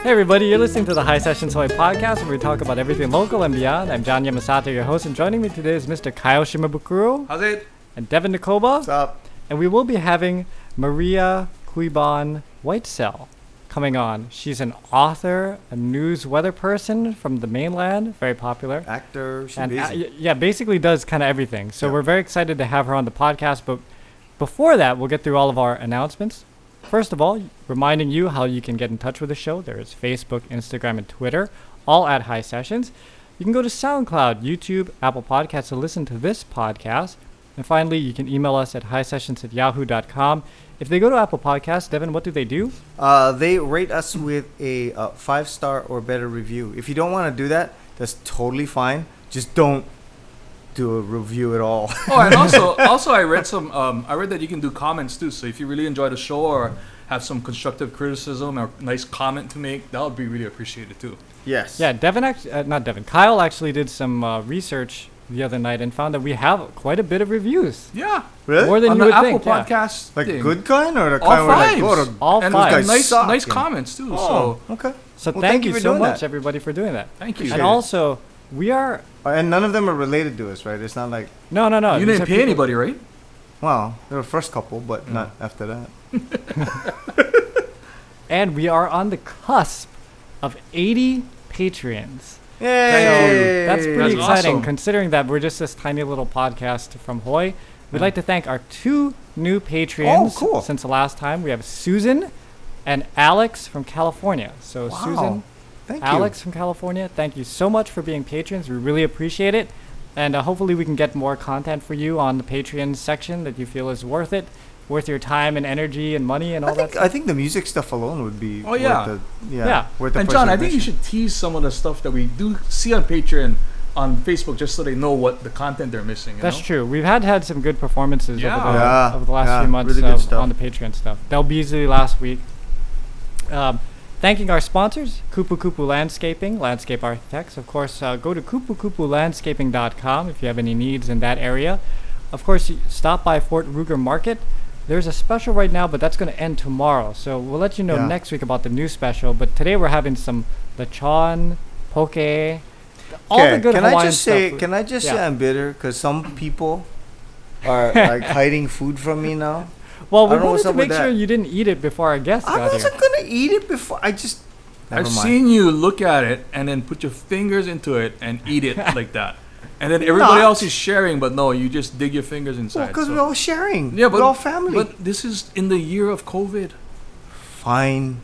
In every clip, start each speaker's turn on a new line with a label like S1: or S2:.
S1: Hey everybody, you're listening to the High Sessions Hawaii podcast where we talk about everything local and beyond. I'm John Yamasato, your host, and joining me today is Mr. Kyle Shimabukuro
S2: How's it?
S1: and Devin Nakoba.
S3: What's up?
S1: And we will be having Maria Quiban Whitesell coming on. She's an author, a news weather person from the mainland, very popular.
S3: Actor,
S1: and uh, y- yeah, basically does kind of everything. So
S3: Yeah.
S1: we're very excited to have her on the podcast. But before that, we'll get through all of our announcements. First of all, reminding you how you can get in touch with the show. There is Facebook, Instagram, and Twitter, all at High Sessions. You can go to SoundCloud, YouTube, Apple Podcasts to listen to this podcast. And finally, you can email us at highsessions at yahoo.com. If they go to Apple Podcasts, Devin, what do they do?
S3: Uh, they rate us with a uh, five star or better review. If you don't want to do that, that's totally fine. Just don't do a review at all.
S2: Oh, and also, also I read some. Um, I read that you can do comments too. So if you really enjoy the show or have some constructive criticism or nice comment to make, that would be really appreciated too.
S3: yes.
S1: Yeah, Devin actually, uh, not Devin, Kyle actually did some uh, research the other night and found that we have quite a bit of reviews.
S2: Yeah.
S3: Really?
S1: More than
S2: On
S1: you
S2: the
S1: would
S2: Apple
S1: think. yeah.
S2: podcast.
S3: like
S2: thing.
S3: good kind or the
S2: All
S3: kind where like,
S2: fives.
S3: oh, the,
S1: All
S2: and
S1: five.
S3: guys
S2: nice,
S3: suck,
S2: nice
S3: and-
S2: comments too.
S3: oh,
S2: So
S3: okay.
S1: So
S3: Well,
S1: thank,
S3: thank
S1: you,
S3: you for
S1: so
S3: doing
S1: much,
S3: that.
S1: everybody, for doing that.
S2: thank you.
S3: Appreciate
S1: And
S3: it.
S1: also, we are
S3: Uh, And none of them are related to us, right? It's not like,
S1: no, no, no.
S2: you
S1: these
S2: didn't
S1: are
S2: pay
S1: people-
S2: anybody, right?
S3: well, they were first couple, but not after that.
S1: And we are on the cusp of 80 Patreons.
S3: Yay!
S1: That's pretty
S2: That's
S1: exciting,
S2: awesome.
S1: considering that we're just this tiny little podcast from Hawaii. We'd like to thank our two new Patreons
S3: Oh, cool.
S1: since the last time. We have Susan and Alex from California. So
S3: Wow.
S1: Susan,
S3: Thank
S1: Alex from California, thank you so much for being patrons. We really appreciate it. And uh, hopefully, we can get more content for you on the Patreon section that you feel is worth it, worth your time and energy and money and all
S3: I
S1: that stuff.
S3: I think the music stuff alone would be
S2: Oh, yeah.
S3: worth the, yeah,
S1: Yeah.
S3: worth the
S2: And John, I think you should tease some of the stuff that we do see on Patreon, on Facebook, just so they know what the content they're missing. You
S1: That's
S2: know?
S1: true. We've had had some good performances
S2: Yeah.
S1: over, the,
S3: Yeah,
S1: over the last
S3: yeah,
S1: few months
S3: really good
S1: of-
S3: stuff.
S1: on the Patreon stuff. Del Beasley last week. Um, thanking our sponsors, Kupu Kupu Landscaping, landscape architects. Of course, uh, go to kupukupulandscaping.com if you have any needs in that area. Of course, stop by Fort Ruger Market. There's a special right now, but that's going to end tomorrow. So we'll let you know
S3: Yeah.
S1: next week about the new special. But today we're having some lechon, poke, all the
S3: Okay,
S1: good
S3: can
S1: Hawaiian
S3: I just say?
S1: stuff.
S3: Can I just say I'm bitter because some people are like hiding food from me now.
S1: Well,
S3: I
S1: we
S3: don't know
S1: wanted to make sure you didn't eat it before our guests
S3: I
S1: got
S3: wasn't
S1: here.
S3: gonna eat it before. I just. Never
S2: I've
S3: mind.
S2: seen you look at it and then put your fingers into it and eat it like that. And then everybody
S3: Not.
S2: else is sharing, but no, you just dig your fingers inside.
S3: because
S2: so-
S3: we're all sharing.
S2: yeah, but
S3: we're all family.
S2: But this is in the year of COVID.
S3: Fine.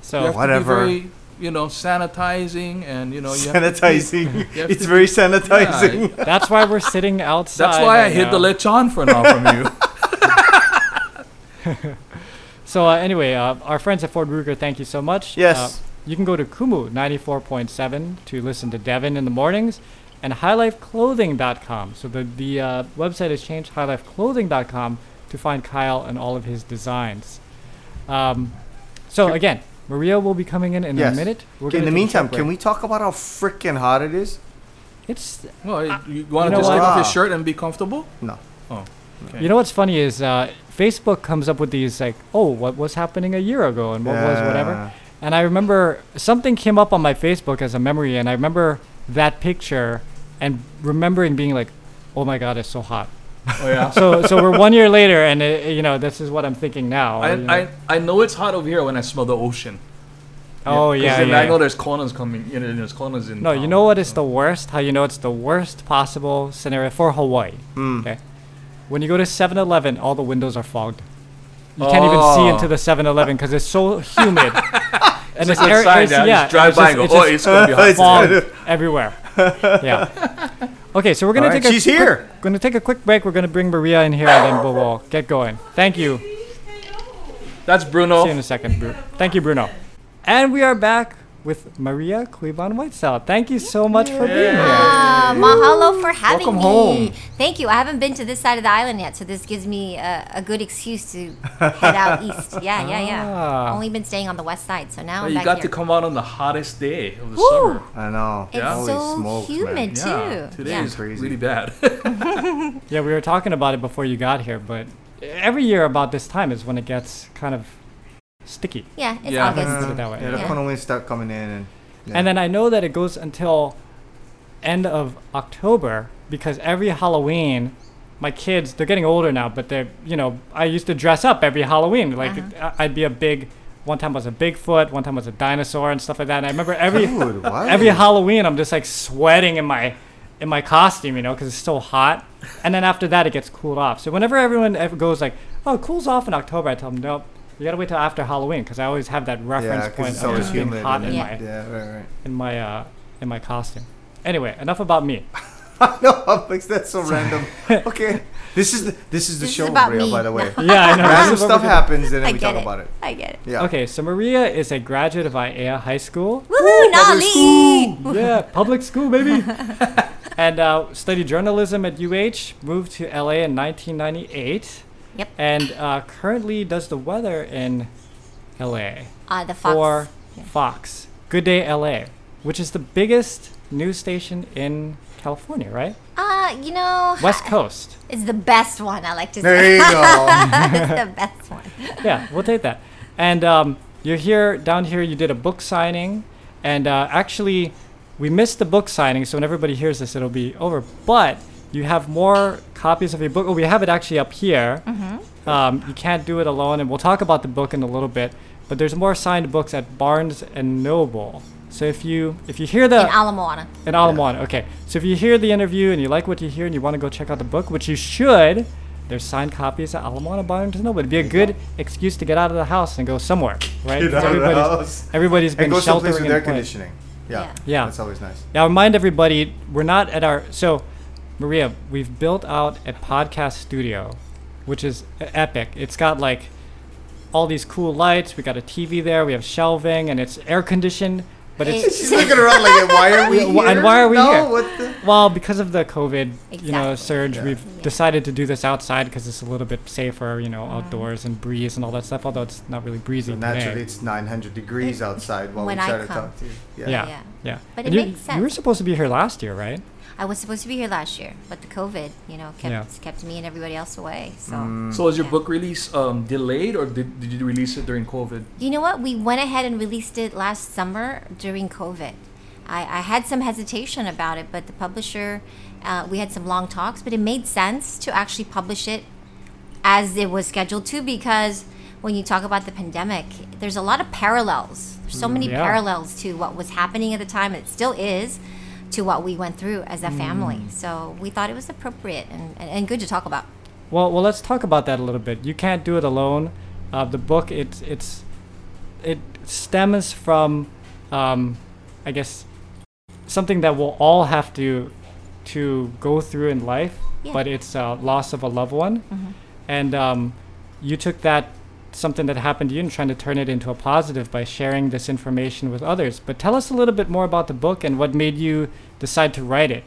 S1: So
S2: you have
S3: whatever.
S2: to be very, you know, sanitizing and you know, you have to be-
S3: sanitizing.
S2: you have
S3: it's
S2: to
S3: very
S2: be-
S3: sanitizing.
S2: Yeah,
S1: that's why we're sitting outside.
S2: that's why I
S1: right
S2: hid the
S1: now.
S2: lechon for now from you.
S1: So uh, anyway, uh, our friends at Fort Ruger, thank you so much.
S3: Yes.
S1: Uh, you can go to Kumu 94.7 to listen to Devin in the mornings and highlifeclothing.com. So the, the uh, website has changed, highlifeclothing.com, to find Kyle and all of his designs. Um, so again, Maria will be coming in in
S3: Yes.
S1: a minute. We're
S3: in the meantime, can we talk about how freaking hot it is?
S1: It's
S2: well, you want to just take off your shirt and be comfortable?
S3: No.
S2: Oh, okay.
S1: You know what's funny is uh, Facebook comes up with these like, oh, what was happening a year ago and what was whatever.
S3: Yeah.
S1: And I remember something came up on my Facebook as a memory, and I remember that picture and remembering being like, oh my god, it's so hot.
S2: oh yeah.
S1: So so we're one year later, and it, you know this is what I'm thinking now.
S2: I,
S1: you know.
S2: I, I know it's hot over here when I smell the ocean.
S1: Oh yeah,
S2: then
S1: yeah,
S2: I know there's Konas coming. You know, there's Konas in.
S1: No, you know what is
S2: so.
S1: the worst? How you know it's the worst possible scenario for Hawaii?
S3: Mm.
S1: Okay. When you go to 7-Eleven, all the windows are fogged. You can't even see
S2: Oh.
S1: into the 7-Eleven because it's so humid. and
S2: It's
S1: it's
S2: like
S1: air,
S2: outside,
S1: it's-
S2: yeah,
S1: yeah,
S2: just drive
S1: it's
S2: by
S1: just-
S2: and
S1: it's
S2: go, oh, it's gonna be hot.
S1: Fog everywhere. Yeah. Okay, so we're gonna
S3: All right,
S1: take a
S3: she's
S1: quick-
S3: here.
S1: gonna take a quick break. We're gonna bring Maria in here and then we'll, we'll get going. Thank you.
S2: That's Bruno.
S1: See you in a second, Bru- Thank you, Bruno. And we are back with Maria Quiban Whitesell. Thank you so much for being here.
S4: Ah, mahalo for having
S2: Welcome
S4: me.
S2: home.
S4: Thank you. I haven't been to this side of the island yet, so this gives me a, a good excuse to head out east. Yeah, yeah, yeah.
S1: Ah.
S4: Only been staying on the west side, so now
S2: Well,
S4: I'm
S2: you
S4: back
S2: got
S4: here.
S2: to come out on the hottest day of the
S4: Woo!
S2: summer.
S3: I know.
S4: It's
S3: Holy
S4: so
S3: smokes, man.
S4: humid
S2: Yeah,
S4: too.
S2: today
S4: yeah.
S2: is
S3: Crazy.
S2: really bad.
S1: Yeah, we were talking about it before you got here, but every year about this time is when it gets kind of sticky.
S4: yeah, it's
S2: Yeah.
S4: August.
S1: Put it that way.
S3: Yeah, the
S4: Yeah.
S3: cold winds start coming in, and yeah.
S1: And then I know that it goes until end of October because every Halloween, my kids they're getting older now, but they're you know I used to dress up every Halloween. Like
S4: Uh-huh.
S1: I- I'd be a big. One time was a Bigfoot. One time was a dinosaur and stuff like that. And I remember every
S3: Dude, what?
S1: every Halloween I'm just like sweating in my in my costume, you know, because it's so hot. And then after that, it gets cooled off. So whenever everyone ever goes like, "Oh, it cools off in October," I tell them, "Nope, you gotta wait till after Halloween," because I always have that reference
S3: yeah, 'cause
S1: point of just being hot in my
S3: yeah, right, right.
S1: in my uh in my costume. Anyway, enough about me.
S3: no, Alex, that's so random. Okay, this is the this is the
S4: This is
S3: show,
S4: about
S3: Bria,
S4: me.
S3: by the way.
S1: Yeah, I know.
S3: Random
S1: this is what
S3: stuff happens, and then we talk
S4: it.
S3: about it.
S4: I get it.
S3: Yeah.
S1: Okay, so Maria is a graduate of IAEA High School.
S4: Woohoo, Nolly!
S1: yeah, public school, baby. and uh, studied journalism at UH. Moved to LA in 1998.
S4: Yep.
S1: And uh, currently does the weather in LA
S4: Uh, the fox.
S1: for
S4: yeah.
S1: Fox. Good Day LA, which is the biggest news station in California, right?
S4: Uh, you know,
S1: West Coast.
S4: it's the best one. I like to
S3: There
S4: say.
S3: you go.
S4: it's the best one.
S1: yeah, we'll take that. And um, you're here down here. You did a book signing, and uh, actually, we missed the book signing. So when everybody hears this, it'll be over. But you have more copies of your book. Oh, we have it actually up here.
S4: Mm-hmm.
S1: Um, you can't do it alone, and we'll talk about the book in a little bit. But there's more signed books at Barnes and Noble. So if you if you hear the
S4: In Ala Moana.
S1: in Ala Moana. Okay. So if you hear the interview and you like what you hear and you want to go check out the book, which you should, there's signed copies at Ala Moana Barnes and Noble. It'd be a good excuse to get out of the house and go somewhere, right?
S3: Get
S1: 'Cause
S3: out of the
S1: everybody's,
S3: house.
S1: everybody's been
S3: And go someplace
S1: sheltering
S3: with air conditioning. Yeah.
S4: Yeah.
S1: Yeah.
S3: That's always nice.
S1: Now remind everybody, we're not at our so Maria, we've built out a podcast studio, which is epic. It's got like all these cool lights. We got a TV there. We have shelving, and it's air conditioned. But it's
S3: She's looking around like, why are we here?
S1: and why are we
S3: no,
S1: here?
S3: What the?
S1: Well, because of the COVID, you know, surge,
S3: Yeah.
S1: we've
S4: Yeah.
S1: decided to do this outside because it's a little bit safer, you know,
S4: Mm.
S1: outdoors and breeze and all that stuff. Although it's not really breezy
S3: So naturally,
S1: today.
S3: it's 900 degrees outside while
S4: When
S3: we
S4: I
S3: try to
S4: come.
S3: talk to you.
S1: Yeah,
S4: Yeah.
S1: yeah.
S4: But
S1: And
S4: it
S1: you,
S4: makes
S1: You were supposed to be here last year, right?
S4: I was supposed to be here last year, but the COVID, you know, kept
S1: Yeah.
S4: kept me and everybody else away. So,
S3: Mm.
S2: so was your
S4: Yeah.
S2: book release um, delayed, or did, did you release it during COVID?
S4: you know what? We went ahead and released it last summer during COVID. I, I had some hesitation about it, but the publisher, uh, we had some long talks, but it made sense to actually publish it as it was scheduled to because when you talk about the pandemic, there's a lot of parallels. There's so many
S1: yeah.
S4: parallels to what was happening at the time, and it still is, to what we went through as a family. So we thought it was appropriate and, and, and good to talk about.
S1: Well, well, let's talk about that a little bit. You can't do it alone. Uh, the book, it's it's it stems from, um, I guess, something that we'll all have to to go through in life.
S4: Yeah.
S1: But it's uh, loss of a loved one,
S4: Mhm.
S1: and um, you took that something that happened to you and trying to turn it into a positive by sharing this information with others. But tell us a little bit more about the book and what made you decide to write it.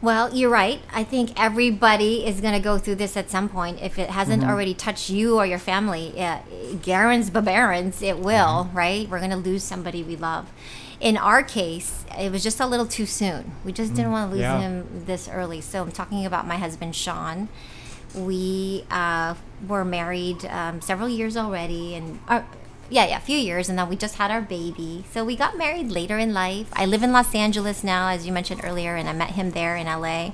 S4: Well, you're right. I think everybody is going to go through this at some point. If it hasn't already touched you or your family, uh, Garens Babarans, it will, right? We're going to lose somebody we love. In our case, it was just a little too soon. We just didn't want to lose
S1: Yeah.
S4: him this early. So I'm talking about my husband, Sean. We uh, were married um, several years already, and uh, yeah, yeah, a few years, and then we just had our baby. So we got married later in life. I live in Los Angeles now, as you mentioned earlier, and I met him there in LA.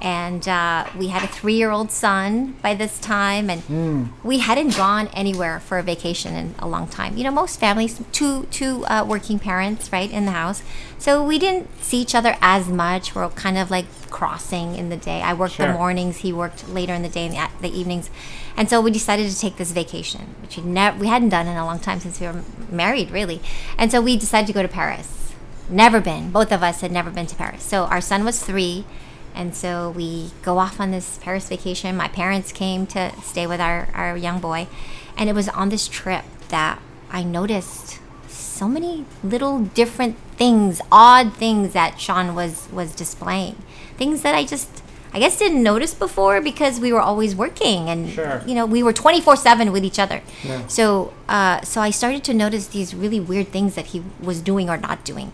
S4: And uh, we had a three-year-old son by this time, and we hadn't gone anywhere for a vacation in a long time. You know, most families, two two uh, working parents, right, in the house. So we didn't see each other as much. We're kind of like crossing in the day. I worked
S1: Sure.
S4: the mornings, he worked later in the day and the, the evenings, and so we decided to take this vacation, which we never we hadn't done in a long time since we were married, really. And so we decided to go to Paris. Never been. Both of us had never been to Paris. So our son was three, and so we go off on this Paris vacation. My parents came to stay with our, our young boy, and it was on this trip that I noticed so many little different things, odd things that Sean was was displaying. Things that I just I guess didn't notice before because we were always working and
S1: Sure.
S4: you know we were 24/7 with each other.
S3: Yeah.
S4: So uh, so I started to notice these really weird things that he was doing or not doing.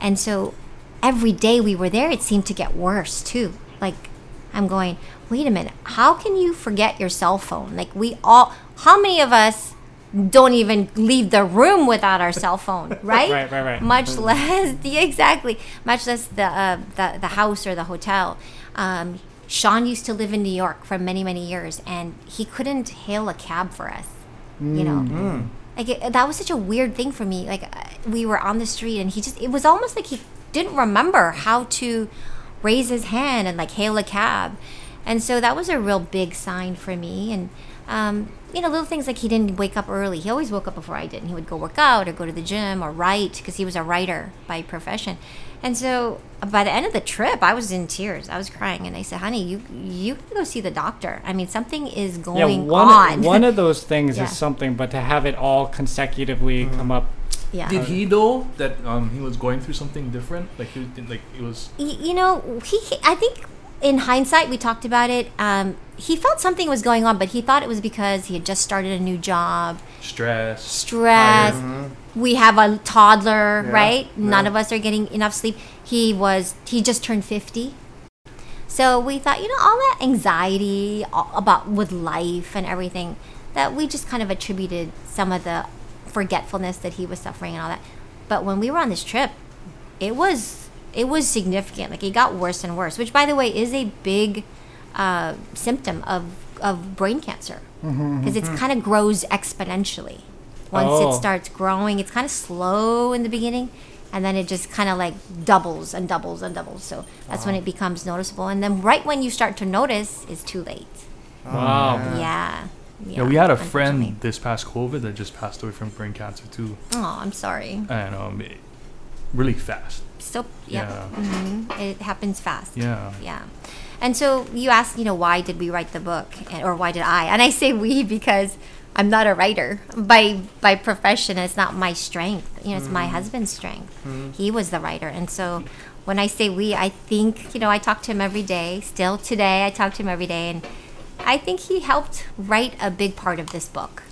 S4: And so every day we were there it seemed to get worse too. Like I'm going, "Wait a minute. How can you forget your cell phone? Like we all how many of us don't even leave the room without our cell phone, right?
S1: Right, right, right.
S4: Much less, yeah, exactly. Much less the uh, the the house or the hotel. Um, Sean used to live in New York for many many years, and he couldn't hail a cab for us. You know,
S3: Mm.
S4: like it, that was such a weird thing for me. Like uh, we were on the street, and he just it was almost like he didn't remember how to raise his hand and like hail a cab, and so that was a real big sign for me. And um, you know, little things like he didn't wake up early. He always woke up before I did, and he would go work out or go to the gym or write because he was a writer by profession. And so by the end of the trip, I was in tears. I was crying, and I said, "Honey, you you have to go see the doctor. I mean, something is
S1: Yeah,
S4: going
S1: one
S4: on."
S1: one of those things
S4: Yeah.
S1: is something, but to have it all consecutively come up,
S4: yeah.
S2: Did he know that um, he was going through something different? Like he like it was
S4: Y- you know, he, he- I think in hindsight, we talked about it. Um, he felt something was going on, but he thought it was because he had just started a new job,
S2: stress.
S4: stress.
S2: tired.
S4: We have a toddler,
S3: Yeah,
S4: right? None
S3: yeah.
S4: of us are getting enough sleep. He was, he just turned 50. So we thought, you know, all that anxiety a- about with life and everything, that we just kind of attributed some of the forgetfulness that he was suffering and all that. But when we were on this trip, it was it was significant. Like it got worse and worse, which by the way is a big uh, symptom of of brain cancer because it kind of grows exponentially. Once
S1: Oh.
S4: it starts growing, it's kind of slow in the beginning, and then it just kind of like doubles and doubles and doubles. So that's when it becomes noticeable. And then right when you start to notice, it's too late.
S1: wow.
S4: Yeah.
S2: Yeah, we had a friend this past COVID that just passed away from brain cancer too,
S4: Oh, I'm sorry.
S2: and um, it, really fast.
S4: So yeah,
S2: Yeah.
S4: hmm it happens fast.
S2: Yeah.
S4: Yeah. And so you asked, you know, why did we write the book, and, or why did I? And I say we because I'm not a writer by by profession. It's not my strength. You know, it's my husband's strength. He was the writer, and so when I say we, I think you know I talk to him every day. Still today, I talk to him every day, and I think he helped write a big part of this book.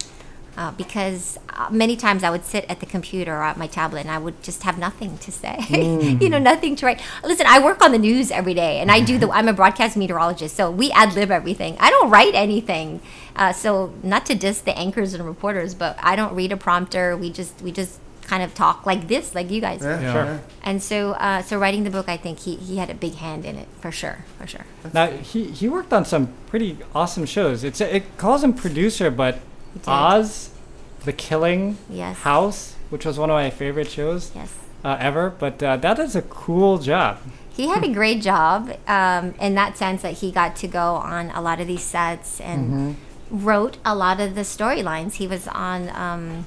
S4: Uh, because uh, many times I would sit at the computer or at my tablet and I would just have nothing to say, you know, nothing to write. Listen, I work on the news every day, and I do the. I'm a broadcast meteorologist, so we ad lib everything. I don't write anything. Uh, so not to diss the anchors and reporters, but I don't read a prompter. We just we just kind of talk like this, like you guys.
S3: Yeah,
S2: Yeah.
S3: sure.
S4: And so uh, so writing the book, I think he he had a big hand in it for sure, for sure.
S1: Now he he worked on some pretty awesome shows. It's it calls him producer, but Oz, The Killing
S4: Yes.
S1: House, which was one of my favorite shows
S4: Yes.
S1: uh, ever. But uh, that is a cool job.
S4: he had a great job um, in that sense that he got to go on a lot of these sets and wrote a lot of the storylines. He was on um,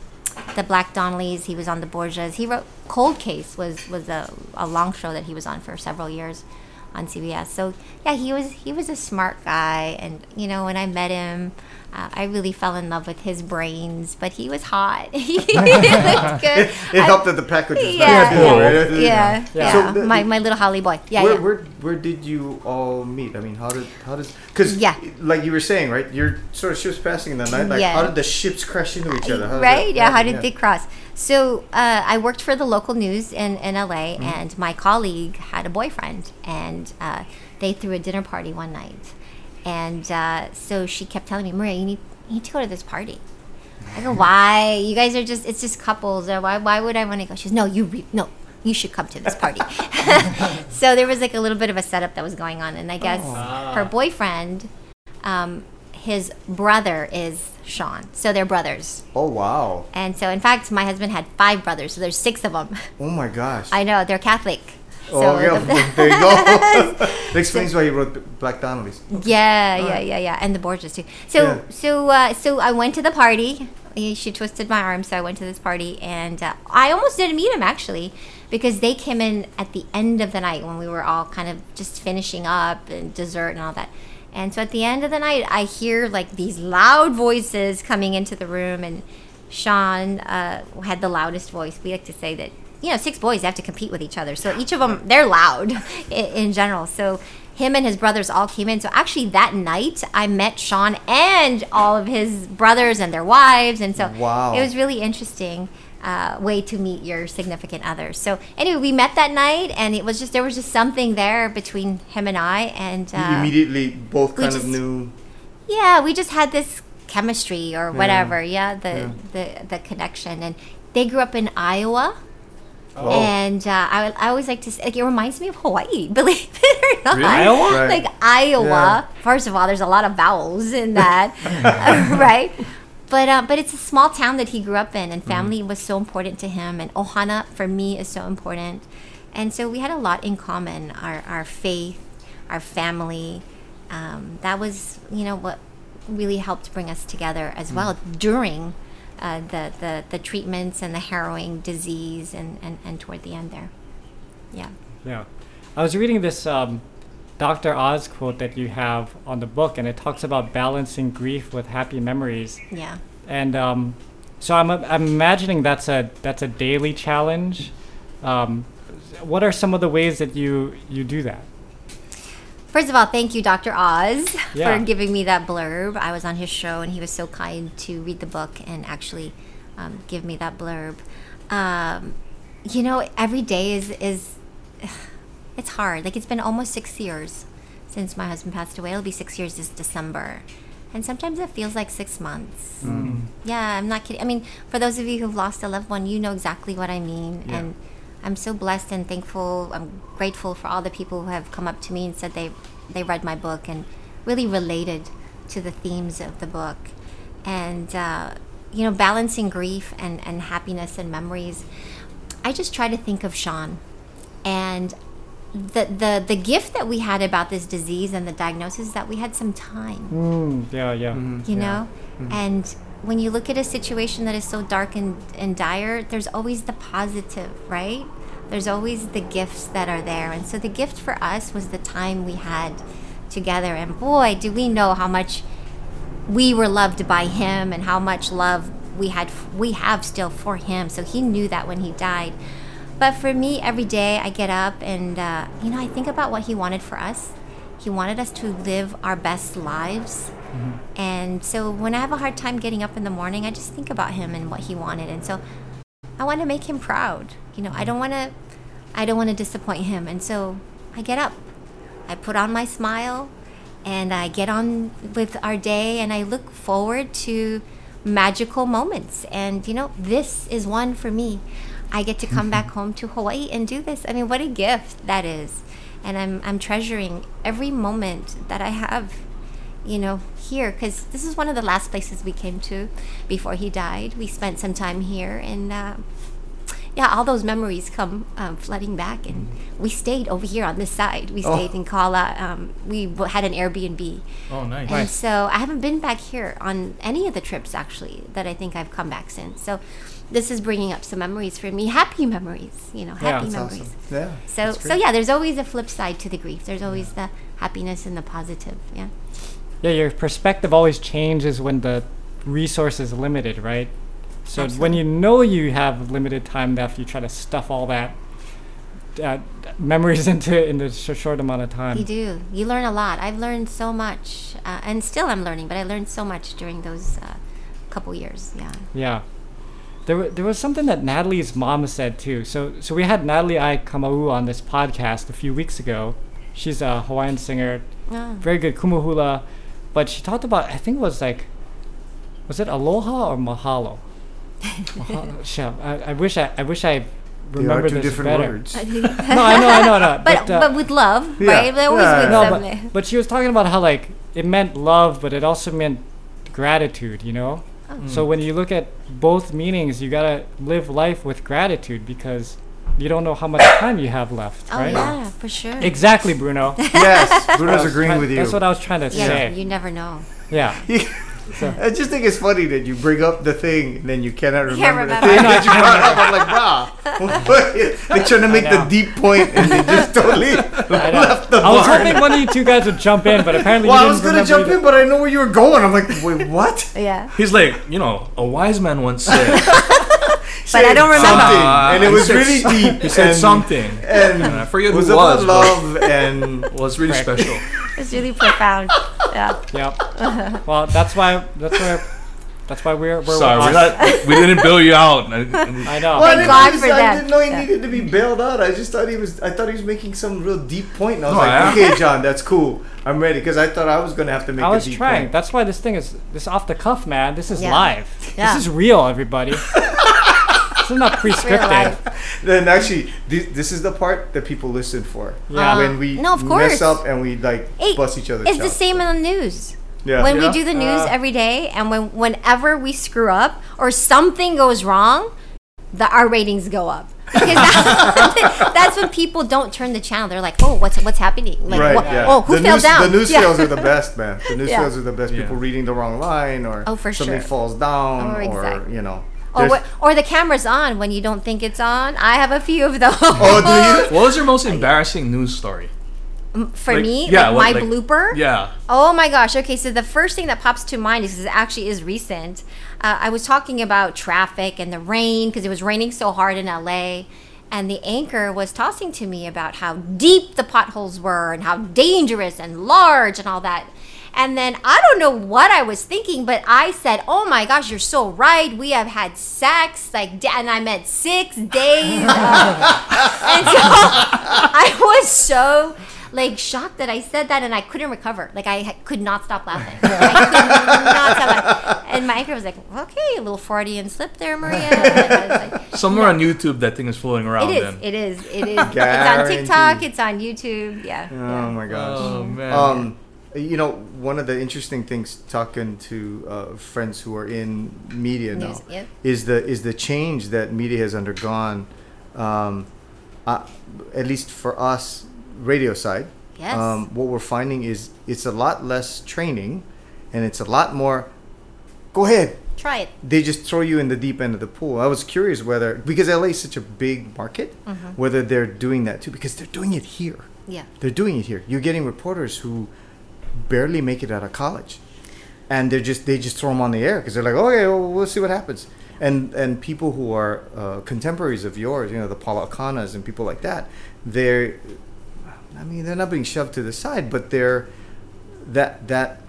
S4: the Black Donnellys. He was on the Borgias. He wrote Cold Case was was a, a long show that he was on for several years on CBS. So yeah, he was he was a smart guy, and you know when I met him. Uh, I really fell in love with his brains, but he was hot. he looked good.
S3: It, it
S4: I-
S3: helped that the package was
S4: yeah,
S3: nice.
S4: yeah,
S3: right?
S4: yeah,
S1: Yeah.
S3: So the-
S4: my, my little haole boy. Yeah,
S3: where,
S4: yeah.
S3: where where did you all meet? I mean, how did how does because
S4: Yeah.
S3: like you were saying, right? You're sort of ships passing in the night. Like,
S4: Yeah.
S3: how did the ships crash into each other? How
S4: right?
S3: that
S4: Yeah. How
S3: happen?
S4: did they cross? So uh, I worked for the local news in, in LA,
S3: Mm-hmm.
S4: and my colleague had a boyfriend, and uh, they threw a dinner party one night, and uh, so she kept telling me, Maria, you need you need to go to this party. I go, why? You guys are just it's just couples. Or why why would I want to go? She says, no, you re- no. You should come to this party. so there was like a little bit of a setup that was going on, and I guess her boyfriend, um, his brother is Sean. So they're brothers.
S3: Oh wow!
S4: And so, in fact, my husband had five brothers, so there's six of them.
S3: Oh my gosh!
S4: I know they're Catholic. So
S3: oh yeah,
S4: the-
S3: there you go. that explains why you wrote Black Donnellys.
S4: yeah, yeah, yeah, yeah, and the Borgias too. So,
S3: Yeah.
S4: so, uh, so I went to the party. She twisted my arm, so I went to this party, and uh, I almost didn't meet him actually, because they came in at the end of the night when we were all kind of just finishing up and dessert and all that. And so at the end of the night, I hear like these loud voices coming into the room, and Sean uh, had the loudest voice. We like to say that you know six boys have to compete with each other, so each of them they're loud in, in general. So him and his brothers all came in. So actually that night I met Sean and all of his brothers and their wives, and so
S3: Wow.
S4: it was really interesting. Uh, way to meet your significant other. So anyway, we met that night, and it was just there was just something there between him and I, and uh,
S3: immediately both kind of knew.
S4: yeah, we just had this chemistry or whatever. Yeah, the,
S3: Yeah.
S4: the the connection, and they grew up in Iowa.
S3: Oh.
S4: And uh, I, I always like to say, like, it reminds me of Hawaii, believe it or not.
S2: Really?
S1: Iowa?
S3: Right.
S4: Like Iowa.
S3: Yeah.
S4: First of all, there's a lot of vowels in that, right? But uh, but it's a small town that he grew up in, and family was so important to him, and ohana for me is so important, and so we had a lot in common. Our our faith, our family, um, that was you know what really helped bring us together as well during uh, the, the the treatments and the harrowing disease and, and and toward the end there. Yeah.
S1: Yeah. I was reading this um, Dr. Oz quote that you have on the book, and it talks about balancing grief with happy memories.
S4: Yeah.
S1: And um, so I'm, I'm imagining that's a that's a daily challenge. Um, what are some of the ways that you you do that?
S4: First of all, thank you, Dr. Oz,
S1: Yeah.
S4: for giving me that blurb. I was on his show, and he was so kind to read the book and actually um, give me that blurb. Um, you know, every day is is it's hard. Like it's been almost six years since my husband passed away. It'll be six years this December, and sometimes it feels like six months. Yeah, I'm not kidding. I mean, for those of you who've lost a loved one, you know exactly what I mean.
S1: Yeah.
S4: And I'm so blessed and thankful. I'm grateful for all the people who have come up to me and said they they read my book and really related to the themes of the book. And uh, you know, balancing grief and and happiness and memories. I just try to think of Sean, and the the the gift that we had about this disease and the diagnosis is that we had some time
S1: Mm, yeah, yeah.
S4: you know and when you look at a situation that is so dark and, and dire there's always the positive right? There's always the gifts that are there. And so the gift for us was the time we had together. And boy do we know how much we were loved by him and how much love we had we have still for him. So he knew that when he died. But for me every day i get up and uh, you know i think about what he wanted for us he wanted us to live our best lives mm-hmm. and so when i have a hard time getting up in the morning i just think about him and what he wanted and so i want to make him proud you know i don't want to i don't want to disappoint him and so i get up I put on my smile and I get on with our day and I look forward to magical moments. And you know, this is one for me. I get to come mm-hmm. back home to Hawaii and do this. I mean, what a gift that is. And I'm I'm treasuring every moment that I have you know, here because this is one of the last places we came to before he died. We spent some time here, and uh, yeah, all those memories come um, flooding back. And we stayed over here on this side. We
S3: Oh.
S4: stayed in Kala. Um, we w- had an Airbnb,
S2: Oh, nice.
S4: and so I haven't been back here on any of the trips actually that I think I've come back since. So this is bringing up some memories for me, happy memories. You know, happy
S1: that's
S4: memories.
S3: Awesome. Yeah.
S4: So so yeah, there's always a flip side to the grief. There's always the happiness and the positive. Yeah.
S1: Yeah, your perspective always changes when the resource is limited, right? So when you know you have limited time left, you try to stuff all that uh, memories into in a sh- short amount of time.
S4: You do. You learn a lot. I've learned so much, uh, and still I'm learning. But I learned so much during those uh, couple years. Yeah.
S1: Yeah. There, there was something that Natalie's mom said too. So, so we had Natalie Ai Kamauu on this podcast a few weeks ago. She's a Hawaiian singer,
S4: Oh.
S1: very good kumuhula, but she talked about I think it was like, was it aloha or mahalo? mahalo. Shit, I, I wish I, I wish I
S3: They are
S1: remembered
S3: two
S1: this
S3: different
S1: better.
S3: words.
S1: No, I know, I know, no,
S4: but
S1: uh,
S4: but with love,
S3: Yeah.
S4: right? But always
S3: Yeah.
S4: with
S1: no, but, but she was talking about how like it meant love, but it also meant gratitude. You know.
S4: Oh.
S1: So when you look at both meanings, you gotta live life with gratitude because you don't know how much time you have left,
S4: Oh
S1: right?
S4: yeah, for sure.
S1: Exactly, Bruno.
S3: yes, Bruno's agreeing
S1: try-
S3: with you.
S1: That's what I was trying to
S4: yeah,
S1: say.
S4: you never know.
S1: yeah.
S3: I just think it's funny that you bring up the thing and then you cannot remember,
S4: Can't
S3: the thing that you brought up. I'm like, brah. They're trying to make the deep point and they just totally
S1: I, know.
S3: left the
S1: I was
S3: barn.
S1: hoping one of you two guys would jump in, but apparently
S3: well,
S1: you
S3: I
S1: didn't
S3: was gonna jump
S1: either.
S3: in, but I know where you were going. I'm like, wait, what?
S4: Yeah.
S2: He's like, you know, a wise man once said.
S4: But I don't remember.
S3: Something,
S2: Uh,
S3: and it was really deep.
S2: He said
S3: and,
S2: something.
S3: and
S2: I forget
S3: it
S2: who
S3: was
S2: it
S3: about
S2: was, but-
S3: love and
S2: was really
S1: Correct.
S2: special.
S4: It's really profound. Yeah.
S1: Yep. well, that's why. That's why. That's why we're. we're
S2: Sorry, we're not, we didn't bill you out. I-
S1: I know.
S3: Well, I
S4: Thank
S3: didn't,
S4: God
S3: know
S4: for
S3: he was- I
S4: that.
S3: didn't know he
S4: Yeah.
S3: needed to be bailed out. I just thought he was. I thought he was making some real deep point. And I was
S2: No,
S3: like,
S2: I-
S3: okay, John, that's cool. I'm ready because I thought I was gonna have to make
S1: I was
S3: a deep
S1: trying.
S3: point.
S1: That's why this thing is this off the cuff, man. This is
S4: Yeah.
S1: live.
S4: Yeah.
S1: This is real, everybody. this is not pre-scripted.
S3: Then actually, this, this is the part that people listen for.
S1: Yeah.
S3: When we
S4: No, of
S3: mess up and we like
S4: Hey,
S3: bust each other's
S4: It's the
S3: chops.
S4: same in the news.
S3: Yeah.
S4: when
S3: Yeah.
S4: we do the news
S1: Uh.
S4: every day and when whenever we screw up or something goes wrong the our ratings go up because that- that's when people don't turn the channel they're like oh what's what's happening like
S3: Right.
S4: what,
S3: yeah.
S4: oh who
S3: the
S4: fell
S3: news,
S4: down
S3: The news
S4: Yeah.
S3: fails are the best, man. The news
S4: Yeah.
S3: fails are the best.
S2: Yeah.
S3: People reading the wrong line or
S4: Oh, for
S3: something
S4: sure.
S3: falls down
S4: Oh,
S3: or
S4: exactly.
S3: you know.
S4: Or, what, or the camera's on when you don't think it's on i have a few of those
S3: Oh, do you?
S2: What was your most embarrassing news story?
S4: for
S2: Like,
S4: me
S2: yeah,
S4: like
S2: what-
S4: my
S2: like-
S4: blooper
S2: Yeah.
S4: Oh my gosh. Okay, so the first thing that pops to mind is, is actually is recent. Uh, I was talking about traffic and the rain because it was raining so hard in LA. And the anchor was tossing to me about how deep the potholes were and how dangerous and large and all that. And then I don't know what I was thinking, but I said, "Oh my gosh, you're so right. We have had sex, like, and I meant six days." and so I was so like shocked that I said that, and I couldn't recover. Like I could not stop laughing. I could not stop laughing. And my anchor was like, "Okay, a little Freudian slip there, Maria." And I was like,
S2: Somewhere on YouTube, that thing is floating around.
S4: it is.
S2: Then.
S4: It is. It is. It's on TikTok. It's on YouTube. Yeah.
S3: Oh
S4: yeah.
S3: my gosh.
S2: Oh man.
S3: Um, you know, one of the interesting things talking to uh, friends who are in media now
S4: News, yep.
S3: is the is the change that media has undergone. Um, uh, at least for us, radio side.
S4: Yes.
S3: Um, what we're finding is it's a lot less training, and it's a lot more. Go ahead.
S4: Try it.
S3: They just throw you in the deep end of the pool. I was curious whether because LA is such a big market,
S4: Mm-hmm.
S3: whether they're doing that too because they're doing it here
S4: Yeah.
S3: they're doing it here. You're getting reporters who barely make it out of college, and they're just they just throw them on the air because they're like, okay, well, we'll see what happens. And and people who are uh, contemporaries of yours, you know, the Paula Akanas and people like that, they're, I mean, they're not being shoved to the side, but they're that that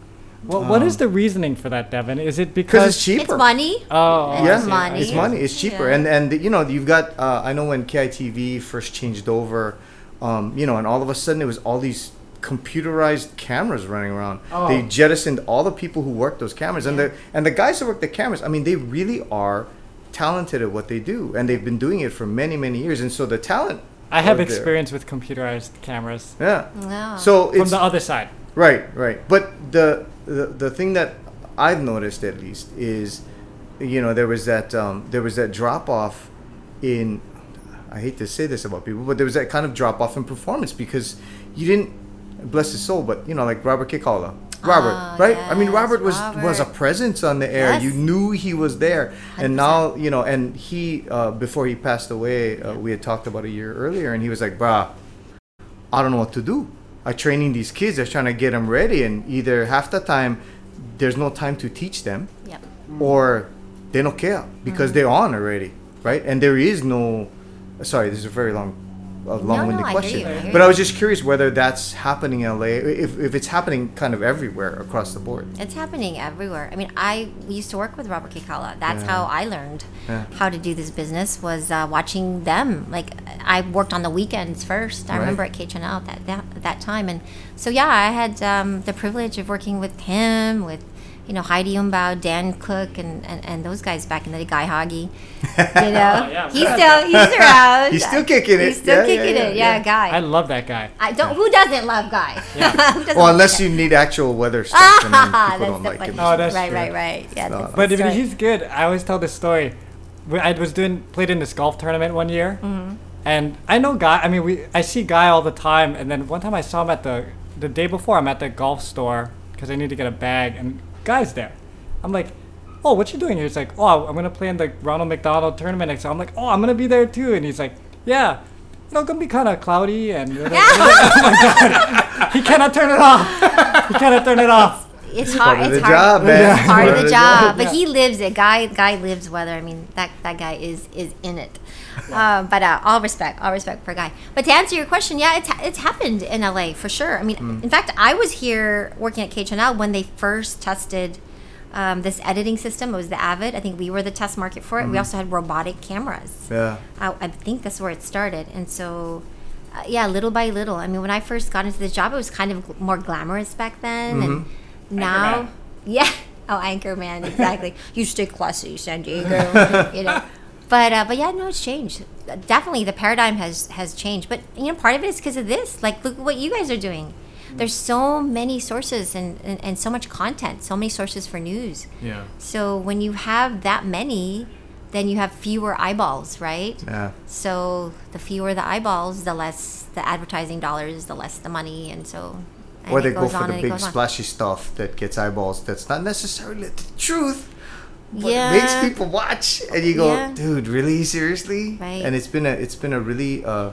S1: Well, what is
S3: Um,
S1: the reasoning for that, Devin? Is it
S3: because
S1: because
S3: it's cheaper.
S4: It's money.
S1: Oh,
S4: It's
S3: yeah,
S4: money.
S3: it's money. It's cheaper,
S4: Yeah.
S3: and and you know you've got. Uh, I know when KITV first changed over, um, you know, and all of a sudden it was all these computerized cameras running around. They
S1: Oh.
S3: jettisoned all the people who worked those cameras, and the and the guys who work the cameras. I mean, they really are talented at what they do, and they've been doing it for many many years. And so the talent.
S1: I have
S3: are there.
S1: experience with computerized cameras
S3: Yeah.
S4: Wow.
S3: So
S1: from the other side.
S3: Right, right. But the, the the thing that I've noticed at least is, you know, there was that um, there was that drop off in. I hate to say this about people, but there was that kind of drop off in performance because you didn't bless his soul, but you know, like Robert Kekaula. Robert,
S4: Ah,
S3: right? I mean, Robert was was a presence on the air.
S4: Yes.
S3: You knew he was there, and now you know. And he, uh, before he passed away, uh, we had talked about a year earlier, and he was like, "Bruh, I don't know what to do. I'm training these kids. I'm trying to get them ready, and either half the time there's no time to teach them,
S4: Yep.
S3: or they don't care because they're on already, right? And there is no. Sorry, this is a very long, a long-winded
S4: no, I hear
S3: question.
S4: you, I
S3: but. I was just curious whether that's happening in LA, if, if it's happening kind of everywhere across the board.
S4: It's happening everywhere. I mean, I used to work with Robert Kekaula. That's
S3: Yeah.
S4: how I learned
S3: Yeah.
S4: how to do this business was uh, watching them. Like I worked on the weekends first. I
S3: Right.
S4: remember at KHNL at that, that that time, and so yeah, I had um, the privilege of working with him, with you know Heidi Umbau, Dan Cook, and, and, and those guys back in the day, Guy Hagi. You know,
S1: Oh, yeah.
S4: he's still he's around.
S3: He's still kicking it.
S4: He's still
S3: Yeah, yeah,
S4: kicking
S3: yeah,
S4: it. Yeah,
S3: yeah.
S4: Guy.
S1: I love that guy.
S4: I don't. Who doesn't love Guy?
S1: Yeah.
S4: Doesn't
S3: Well, unless you need actual weather stuff, and then
S4: That's
S3: people don't
S4: the
S3: like
S4: funny
S3: him.
S1: Oh, that's
S4: right,
S1: true.
S4: right, right. Yeah,
S3: No, no.
S1: But
S4: that's
S1: I mean,
S4: right.
S1: he's good. I always tell this story. I was doing played in this golf tournament one year,
S4: Mm-hmm.
S1: and I know Guy. I mean, we I see Guy all the time, and then one time I saw him at the the day before. I'm at the golf store because I need to get a bag, and Guy's there, I'm like, oh, what you doing here? He's like, oh, I'm gonna play in the Ronald McDonald tournament next. I'm like, oh, I'm gonna be there too. And he's like, yeah, you know, gonna be kind of cloudy and. oh my god, he cannot turn it off. He cannot turn it off.
S4: It's hard.
S3: part of
S4: It's
S3: the
S4: hard.
S3: job, man.
S4: It's part of the job,
S1: Yeah.
S4: but he lives it. Guy, guy lives weather. I mean, that that guy is is in it. Um, but uh, all respect, all respect for guy. But to answer your question, yeah, it's it's happened in LA for sure. I mean,
S3: Mm.
S4: in fact, I was here working at KHNL when they first tested um, this editing system. It was the Avid. I think we were the test market for it.
S3: Mm-hmm.
S4: We also had robotic cameras.
S3: Yeah.
S4: I, I think that's where it started. And so, uh, yeah, little by little. I mean, when I first got into this job, it was kind of more glamorous back then. And now, yeah. Oh, Anchorman, exactly. you stay classy, San Diego. you know. But uh, but yeah, no, it's changed. Definitely, the paradigm has has changed. But you know, part of it is because of this. Like, look at what you guys are doing. There's so many sources and, and, and so much content, so many sources for news.
S2: Yeah.
S4: So when you have that many, then you have fewer eyeballs, right?
S3: Yeah.
S4: So the fewer the eyeballs, the less the advertising dollars, the less the money, and so.
S3: Or they go for the big splashy stuff that gets eyeballs. That's not necessarily the truth. But
S4: Yeah.
S3: it makes people watch, and you go,
S4: Yeah.
S3: dude, really, seriously?
S4: Right.
S3: And it's been a, it's been a really, uh,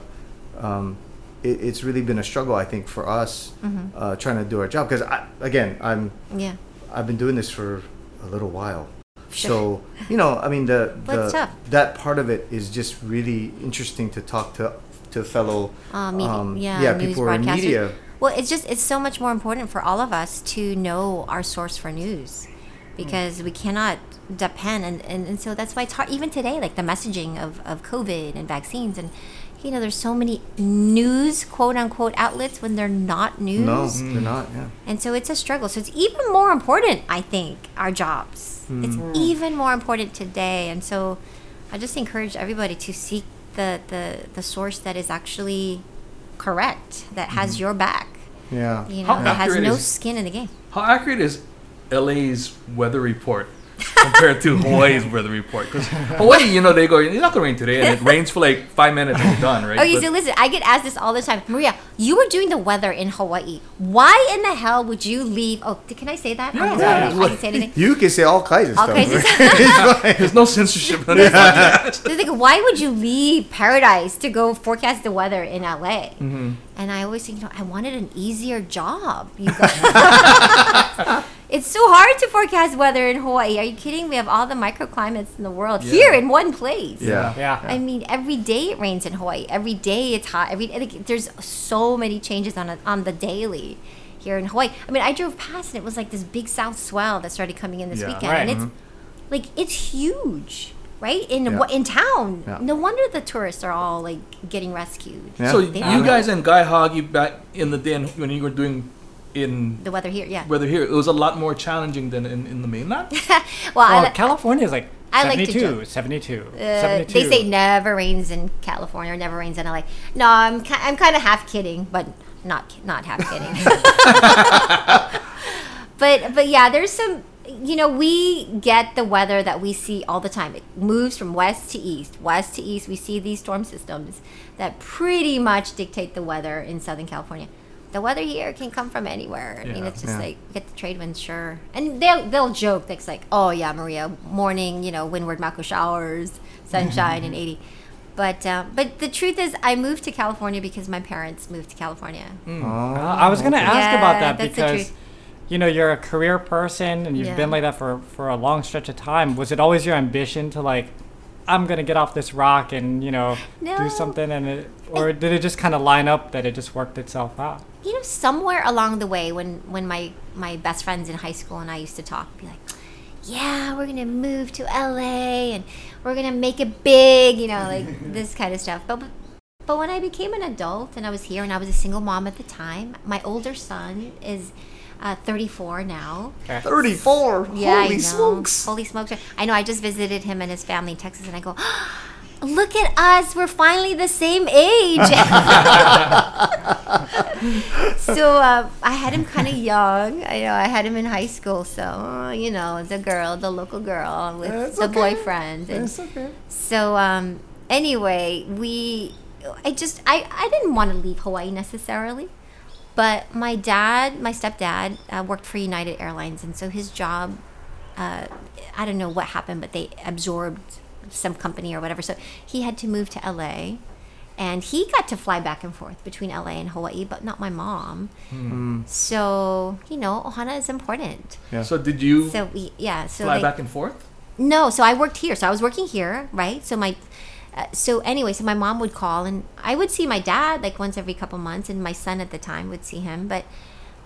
S3: um, it, it's really been a struggle, I think, for us
S4: Mm-hmm.
S3: uh, trying to do our job. Because again, I'm,
S4: Yeah.
S3: I've been doing this for a little while.
S4: Sure.
S3: So you know, I mean, the, the that part of it is just really interesting to talk to to fellow
S4: Uh, media,
S3: um,
S4: yeah,
S3: yeah people who are in media.
S4: Well, it's just it's so much more important for all of us to know our source for news, because we cannot depend and, and, and so that's why it's hard even today like the messaging of, of covid and vaccines and you know there's so many news quote unquote outlets when they're not news
S3: No, they're not. Yeah.
S4: and so it's a struggle. So it's even more important, I think, our jobs. Hmm. It's even more important today. And so I just encourage everybody to seek the, the, the source that is actually correct, that has mm-hmm. your back,
S3: Yeah.
S4: you know,
S2: How
S4: that has
S2: accurate
S4: no
S2: is-
S4: skin in the game.
S2: How accurate is LA's weather report compared to Hawaii's weather report? Because Hawaii, you know, they go, it's not going to rain today, and it rains for like five minutes and it's done, right?
S4: Okay,
S2: But-
S4: so listen, I get asked this all the time. Maria, you were doing the weather in Hawaii. Why in the hell would you leave? Oh, can I say that?
S2: Yeah.
S4: Okay, sorry, I didn't say anything.
S3: You can say all kinds of
S4: All
S3: stuff.
S4: kinds of
S3: right? It's fine.
S2: There's no censorship on this podcast.
S4: So like, why would you leave paradise to go forecast the weather in LA?
S2: Mm-hmm.
S4: And I always think, you know, I wanted an easier job. You guys. It's so hard to forecast weather in Hawaii. Are you kidding? We have all the microclimates in the world here in one place.
S3: Yeah.
S1: Yeah.
S4: I mean, every day it rains in Hawaii. Every day it's hot. Every like, there's so many changes on a, on the daily here in Hawaii. I mean, I drove past and it was like this big south swell that started coming in this
S2: Yeah.
S4: weekend,
S1: Right.
S4: and it's mm-hmm. like it's huge, right in
S3: Yeah.
S4: in town.
S3: Yeah.
S4: No wonder the tourists are all like getting rescued.
S3: Yeah.
S2: So
S4: They
S2: you
S4: don't
S2: guys and Guy Hagi back in the day when you were doing in
S4: The weather here, yeah.
S2: weather here, it was a lot more challenging than in, in the mainland.
S4: well,
S1: Well,
S4: I,
S1: California is like
S4: I like to
S1: 72,
S4: joke.
S1: 72,
S4: uh,
S1: 72.
S4: they say never rains in California or never rains in LA. No, I'm ki- I'm kind of half kidding, but not not half kidding. but but yeah, there's some. You know, we get the weather that we see all the time. It moves from west to east, west to east. We see these storm systems that pretty much dictate the weather in Southern California. The weather here can come from anywhere. I mean, it's just
S3: Yeah.
S4: like get the trade winds, sure, and they'll they'll joke that's like, oh yeah, Maria, morning, you know, windward mauka showers, sunshine, and eighty. But um, but the truth is, I moved to California because my parents moved to California.
S3: Oh,
S1: Uh, I was going to
S3: okay.
S1: ask about that because you know you're a career person and you've
S4: Yeah.
S1: been like that for for a long stretch of time. Was it always your ambition to like I'm going to get off this rock and, you know,
S4: No.
S1: do something and it or did it just kind of line up that it just worked itself out?
S4: you know somewhere along the way when when my my best friends in high school and I used to talk be like yeah we're gonna move to LA and we're gonna make it big you know like this kind of stuff but but when I became an adult and I was here and I was a single mom at the time my older son is uh, 34 now
S3: 34.
S4: yeah I
S3: Holy
S4: know.
S3: smokes.
S4: holy smokes I know I just visited him and his family in Texas and I go look at us we're finally the same age so uh, I had him kind of young. I know I had him in high school, so uh, you know the girl, the local girl with
S3: That's
S4: the
S3: okay.
S4: boyfriend, and
S3: It's okay.
S4: so um, anyway, we I just I I didn't want to leave Hawaii necessarily, but my dad, my stepdad, uh, worked for United Airlines, and so his job uh, I don't know what happened, but they absorbed some company or whatever. So he had to move to LA. And he got to fly back and forth between LA and Hawaii, but not my mom. So, you know, Ohana is important.
S3: Yeah.
S2: So did you
S4: So we, yeah. So
S2: fly
S4: they-
S2: back and forth?
S4: no, so I worked here. So I was working here, right? So my, uh, so anyway, so my mom would call, and I would see my dad like once every couple months, and my son at the time would see him, but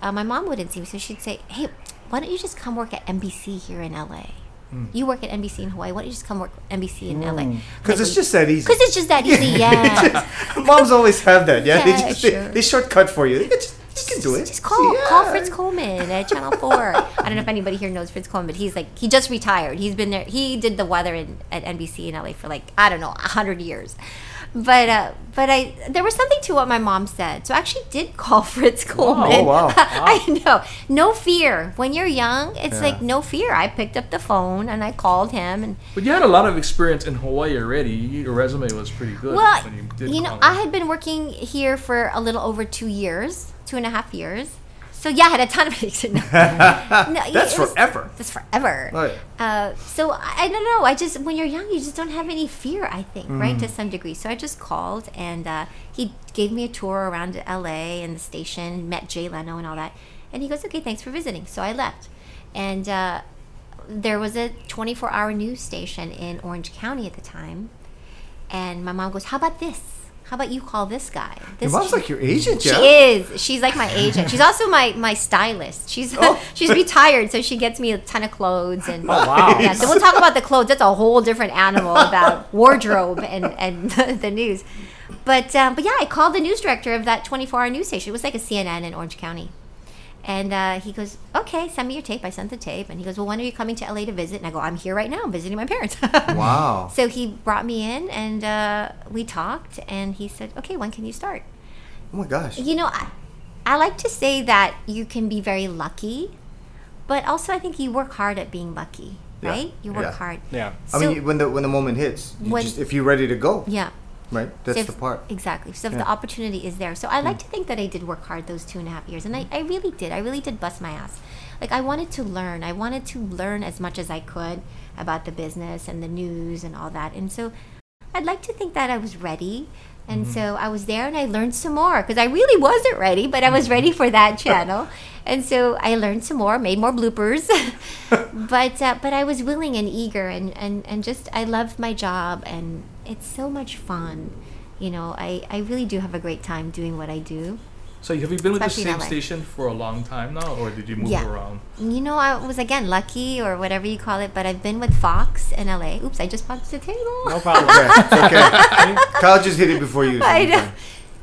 S4: uh, my mom wouldn't see me. So she'd say, "Hey, why don't you just come work at NBC here in LA? You work at NBC in Hawaii. Why don't you just come work at NBC in LA?
S3: Because it's just that easy.
S4: because it's just that easy. Yeah,
S3: Moms always have that. Yeah, they just
S4: sure.
S3: they, they shortcut for you. They can just, you can do it.
S4: Just call call Fritz Coleman at Channel Four. I don't know if anybody here knows Fritz Coleman, but he's like he just retired. He's been there. He did the weather in, at NBC in LA for like I don't know a hundred years. But uh, but I there was something to what my mom said, so I actually did call Fritz Coleman.
S3: Oh, wow.
S4: I know, no fear. When you're young, it's
S3: Yeah.
S4: like no fear. I picked up the phone and I called him, and
S2: But you had a lot of experience in Hawaii already. Your resume was pretty good.
S4: well,
S2: when you, did
S4: you know,
S2: call
S4: I had been working here for a little over two years, two and a half years. So yeah, I had a ton of no, no,
S3: That's
S4: was-
S3: forever.
S4: That's forever.
S3: Right.
S4: Uh, so I, I don't know. I just when you're young, you just don't have any fear. I think right
S3: Mm.
S4: to some degree. So I just called, and uh, he gave me a tour around L.A. and the station, met Jay Leno and all that. And he goes, "Okay, thanks for visiting." So I left, and uh, there was a 24-hour news station in Orange County at the time. And my mom goes, "How about this? How about you call this guy?"
S3: Your
S4: This
S3: mom's like your agent,
S4: she is. She's like my agent. She's also my my stylist. She's
S3: Oh.
S4: she's retired, so she gets me a ton of clothes and.
S1: Oh, wow.
S4: Yeah, so we'll talk about the clothes. That's a whole different animal about wardrobe and and the, news. But um, but yeah, I called the news director of that 24-hour news station. It was like a CNN in Orange County. And uh, he goes, okay, send me your tape. I sent the tape. And he goes, well, when are you coming to LA to visit? And I go, I'm here right now. I'm visiting my parents.
S3: Wow.
S4: So he brought me in and uh, we talked. And he said, okay, when can you start?
S3: Oh my gosh.
S4: You know, I, I like to say that you can be very lucky, but also I think you work hard at being lucky,
S3: Yeah.
S4: right? You work
S3: Yeah.
S4: hard.
S1: Yeah.
S3: I mean, when the when the moment hits, you
S4: When-
S3: just if you're ready to go,
S4: Yeah.
S3: Right?
S4: So
S3: That's
S4: if-
S3: the part.
S4: Exactly. So if
S3: Yeah.
S4: the opportunity is there. So I like to think that I did work hard those two and a half years. And I, I really did. I really did bust my ass. Like I wanted to learn. I wanted to learn as much as I could about the business and the news and all that. And so I'd like to think that I was ready. And so I was there and I learned some more because I really wasn't ready, but I was ready for that channel. And so I learned some more, made more bloopers. but uh, but I was willing and eager and, and, and just I loved my job and it's so much fun. You know, I, I really do have a great time doing what I do.
S2: So have you been with the
S4: Especially in
S2: same station for a long time now, or did you move
S4: Yeah.
S2: around?
S4: You know, I was again lucky or whatever you call it, but I've been with Fox in LA. Oops, I just bumped the table.
S1: No problem.
S3: Okay, it's okay. Kyle just hit it before you. so
S4: I know.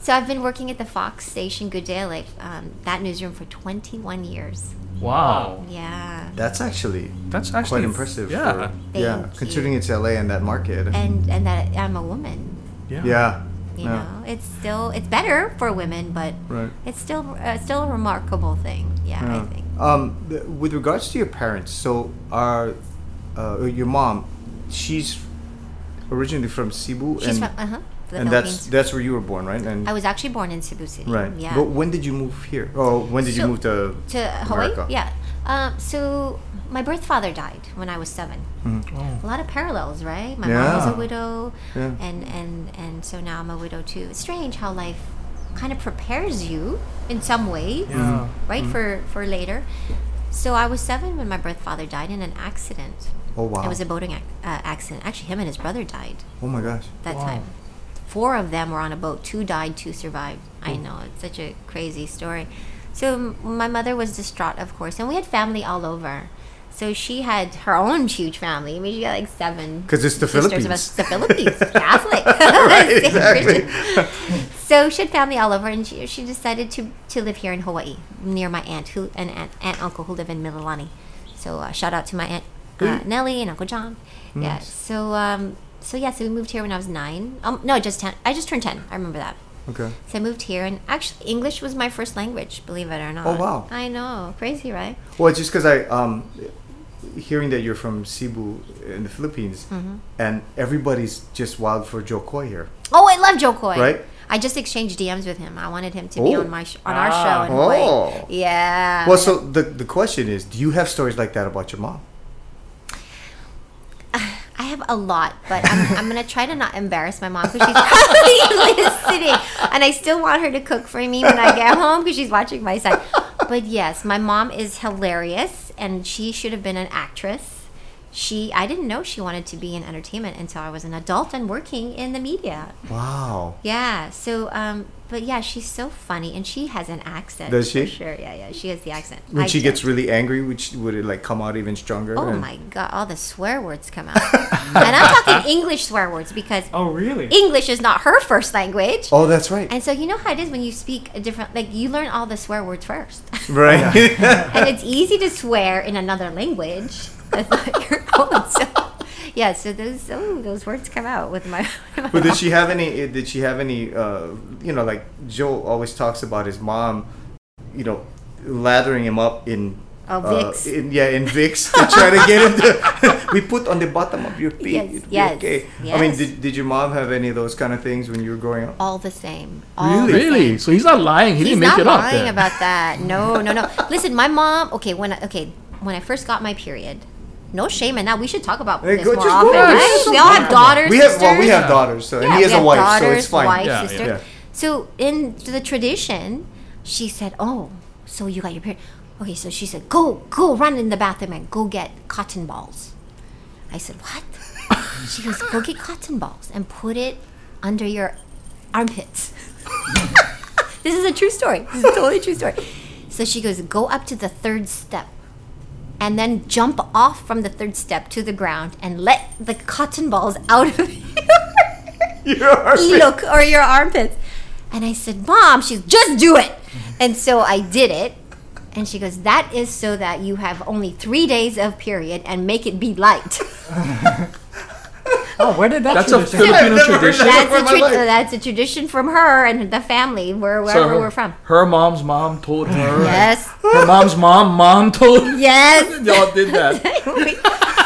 S3: Fine.
S4: So I've been working at the Fox station Good Day LA, um, that newsroom for 21 years.
S2: Wow,
S4: Yeah.
S3: That's actually
S2: that's actually
S3: quite impressive.
S2: Yeah,
S3: For,
S4: Thank
S3: yeah,
S4: you.
S3: considering it's LA and that market.
S4: And and that I'm a woman.
S2: yeah,
S3: yeah.
S4: You
S3: yeah.
S4: know, it's still it's better for women, but
S3: Right.
S4: it's still uh, still a remarkable thing. Yeah, I think.
S3: Um, th- with regards to your parents, so our uh, your mom, she's originally from Cebu,
S4: She's
S3: and
S4: from uh huh. The
S3: and
S4: Philippines.
S3: that's that's where you were born, right? And
S4: I was actually born in Cebu City.
S3: right.
S4: Yeah.
S3: But when did you move here? Oh, when did you move to?
S4: to Hawaii.
S3: America.
S4: Yeah. Um, so my birth father died when I was seven.
S2: Oh.
S4: A lot of parallels, right? My mom was a widow,
S3: Yeah.
S4: and and and so now I'm a widow too. It's strange how life kind of prepares you in some way,
S2: Yeah.
S4: right?
S3: Mm-hmm.
S4: For for later. So I was seven when my birth father died in an accident.
S3: Oh wow.
S4: It was a boating ac- uh, accident. Actually, him and his brother died
S3: oh my gosh.
S4: that
S2: Wow.
S4: time. Four of them were on a boat. Two died, two survived. I
S3: Hmm.
S4: know, it's such a crazy story. So m- my mother was distraught, of course, and we had family all over. So she had her own huge family. I mean, she got like seven.
S3: Because it's the Philippines.
S4: Of us. The Philippines, Catholic.
S3: Right, exactly.
S4: So she had family all over, and she, she decided to, to live here in Hawaii, near my aunt who and aunt, aunt uncle who live in Mililani. So uh, shout out to my aunt uh, Nellie and Uncle John. Yeah. So um, so yeah, so we moved here when I was nine. Um, no, just ten. I just turned ten. I remember that.
S3: Okay.
S4: So I moved here, and actually English was my first language. Believe it or not.
S3: Oh, wow.
S4: I know, crazy, right?
S3: Well, it's just because I um, hearing that you're from Cebu in the Philippines,
S4: Mm-hmm.
S3: and everybody's just wild for Jo Koy here.
S4: Oh, I love Jo Koy.
S3: Right?
S4: I just exchanged DMs with him. I wanted him to be
S3: Oh.
S4: on my sh- on our
S1: Ah.
S4: show in Hawaii.
S3: Oh.
S4: Yeah.
S3: Well, so the the question is, do you have stories like that about your mom?
S4: Have a lot, but I'm, I'm gonna try to not embarrass my mom because she's probably listening, and I still want her to cook for me when I get home because she's watching my son. But yes, my mom is hilarious, and she should have been an actress. She, I didn't know she wanted to be in entertainment until I was an adult and working in the media.
S3: Wow.
S4: Yeah. So, um, but yeah, she's so funny, and she has an accent.
S3: Does she?
S4: Sure. Yeah, yeah. She has the accent.
S3: When
S4: I
S3: she
S4: don't.
S3: gets really angry, which would it like come out even stronger?
S4: Oh
S3: and-
S4: my god, all the swear words come out. and I'm talking English swear words because
S1: Oh, really?
S4: English is not her first language.
S3: Oh, that's right.
S4: And so you know how it is when you speak a different like you learn all the swear words first.
S3: Right.
S4: and it's easy to swear in another language. That's not your own. So yeah, so those oh, those words come out with my, my
S3: but did she have any? Did she have any? Uh, you know, like Jo always talks about his mom. You know, lathering him up in.
S4: Oh,
S3: uh,
S4: Vicks.
S3: in, yeah, in Vicks to try to get him to. we put on the bottom of your feet.
S4: Yes,
S3: it'll
S4: yes,
S3: okay. I mean, did, did your mom have any of those kind of things when you were growing up?
S4: all the same. All the
S2: Really?
S4: same.
S2: So he's not lying. He
S4: He's
S2: didn't make it up.
S4: Not
S2: lying
S4: about that. No, no, no. Listen, my mom. Okay, when I, okay when I first got my period, no shame in that. We should talk about
S3: Hey,
S4: this
S3: go-
S4: more often, right? We all
S3: okay.
S4: have daughters.
S3: We have well, we have daughters, so and
S4: Yeah,
S3: he has
S4: we
S3: a
S4: have
S3: wife, so
S4: daughters,
S3: it's fine.
S4: wife,
S2: Yeah,
S4: sister.
S3: yeah.
S4: So in the tradition, she said, "Oh, so you got your period? Okay, so she said, go, go, run in the bathroom and go get cotton balls." I said, "What?" she goes, "Go get cotton balls and put it under your armpits." this is a true story. This is a totally true story. So she goes, "Go up to the third step." And then jump off from the third step to the ground and let the cotton balls out of your
S3: Your
S4: look or your armpits. And I said, Mom, she's just do it. And so I did it. And she goes, That is so that you have only three days of period and make it be light.
S1: Oh, where did that
S2: That's a Filipino
S3: I've never heard
S2: tradition.
S3: that.
S4: That's a,
S3: my
S4: tra- that's a tradition from her and the family, where,
S2: So her,
S4: we're from.
S2: her mom's mom told her.
S4: Yes.
S2: Her mom's mom, mom told.
S4: Yes.
S2: Y'all did that.
S4: we,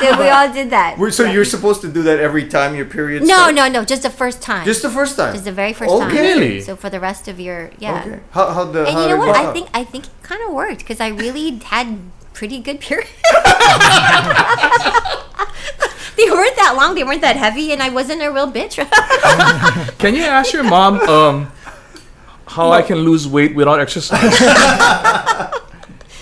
S4: so we all did that.
S3: We're- So
S4: Yeah.
S3: you're supposed to do that every time your period
S4: No,
S3: starts?
S4: no, no, just the first time.
S3: Just the first time.
S4: Just the very first time.
S3: Okay.
S2: Really?
S4: So for the rest of your, yeah.
S3: Okay. How how the
S4: And
S3: how
S4: you know what? I think I think it kind of worked because I really had pretty good periods. they weren't that long. They weren't that heavy, and I wasn't a real bitch.
S2: Can you ask your mom um, how I can lose weight without exercise?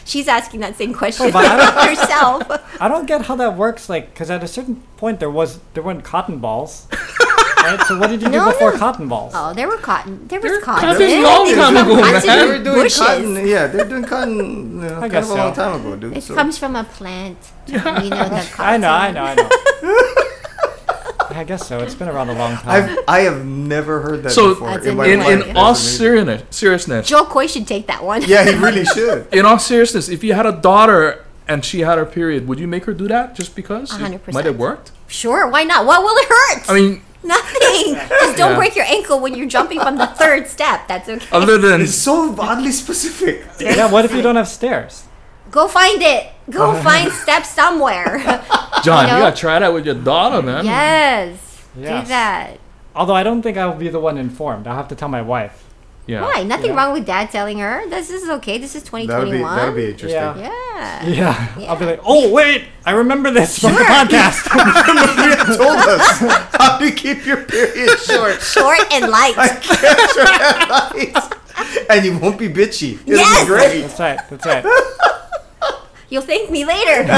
S4: She's asking that same question
S1: but I
S4: herself.
S1: I don't get how that works. Like, because at a certain point there was there weren't cotton balls. Right? So what did you do
S4: No,
S1: before
S4: no.
S1: cotton balls?
S4: Oh, there were cotton. There was
S2: There-
S4: cotton.
S2: cotton's
S4: They
S2: long time ago, man.
S3: they were doing
S4: bushes.
S3: cotton. Yeah, they're doing cotton. You know,
S1: I
S3: kind
S1: guess
S3: of a long time ago, dude.
S4: It
S3: so.
S4: comes from a plant. You know the cotton.
S1: I know, I know, I know. I guess so. It's been around a long time.
S3: I've I have never heard that
S2: So,
S3: before
S4: That's
S3: in
S2: in in all seriousness, seriousness,
S4: Jo Koy should take that one.
S3: Yeah, he really should.
S2: in all seriousness, if you had a daughter and she had her period, would you make her do that just because?
S4: A
S2: It Might have worked.
S4: Sure, why not? What will it hurt?
S2: I mean,
S4: Nothing. Just don't
S2: Yeah.
S4: break your ankle when you're jumping from the third step. That's okay.
S2: other than
S3: It's so oddly specific.
S1: yeah, what if you don't have stairs?
S4: Go find it. Go uh-huh. find steps somewhere.
S2: John, you,
S4: know?
S2: gotta try that with your daughter, man.
S4: yes.
S1: Yes.
S4: Do that.
S1: Although I don't think I will be the one informed. I'll have to tell my wife.
S2: Yeah.
S4: Why? Nothing
S1: Yeah.
S4: wall with dad telling her. This, this is okay. This is 2021.
S3: that'll be interesting.
S1: Yeah.
S4: yeah.
S1: Yeah. I'll be like, oh wait, I remember this from the
S4: Sure.
S1: podcast.
S3: you told us how to keep your period short.
S4: Short and light.
S3: Catch your headlights. And you won't be bitchy. It'll
S4: Yes!
S3: be great.
S1: that's right. That's right.
S4: You'll thank me later.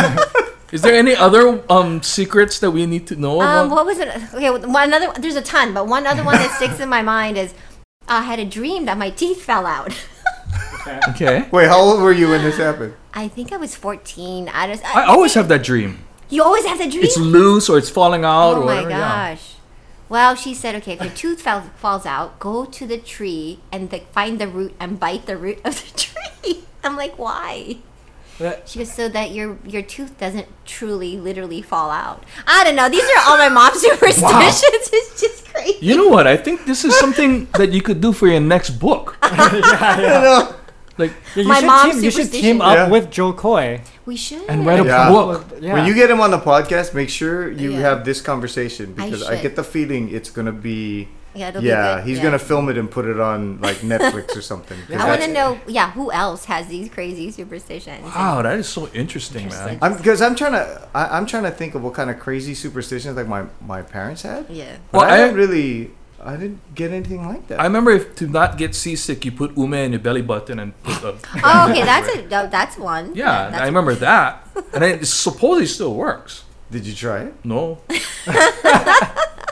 S2: Is there any other um secrets that we need to know
S4: um,
S2: about?
S4: what was it? Okay, one another. There's a ton, but one other one that sticks in my mind is I had a dream that my teeth fell out.
S2: Okay.
S3: Wait, how old were you when this happened?
S4: I think I was 14. I just.
S2: I always have that dream.
S4: You always have that dream.
S2: It's loose or it's falling out
S4: Oh
S2: or
S4: my
S2: whatever. yeah.
S4: gosh. Well, she said, okay, if your tooth fell, falls out, go to the tree and the, find the root and bite the root of the tree. I'm like, why?
S1: That-
S4: She goes, so that your your tooth doesn't truly, literally fall out. I don't know. These are all my mom's superstitions. It's just crazy.
S2: You know what? I think this is something that you could do for your next book.
S1: yeah, yeah.
S2: Like
S1: Yeah, you
S4: My
S1: should
S4: mom's
S1: team, you should team up
S3: Yeah.
S1: with Jo Koy.
S4: We should.
S2: and write a
S3: Yeah.
S2: book.
S1: Yeah.
S3: When you get him on the podcast, make sure you
S4: Yeah.
S3: have this conversation because I,
S4: should.
S3: get the feeling it's gonna be
S4: Yeah, it'll be
S3: Yeah,
S4: good.
S3: he's
S4: Yeah.
S3: gonna film it and put it on like Netflix or something.
S4: I want to know, yeah, who else has these crazy superstitions?
S2: Wow, that is so interesting,
S4: Interesting.
S2: man.
S3: I'm because I'm trying to I, I'm trying to think of what kind of crazy superstitions like my my parents had.
S4: Yeah.
S3: But
S2: Well,
S3: I
S2: I-
S3: didn't really I didn't get anything like that.
S2: I remember if to not get seasick, you put ume in your belly button and put a.
S4: Oh, okay, that's a that's one.
S2: Yeah,
S4: that's
S2: I remember that, and it supposedly still works.
S3: Did you try it?
S2: No,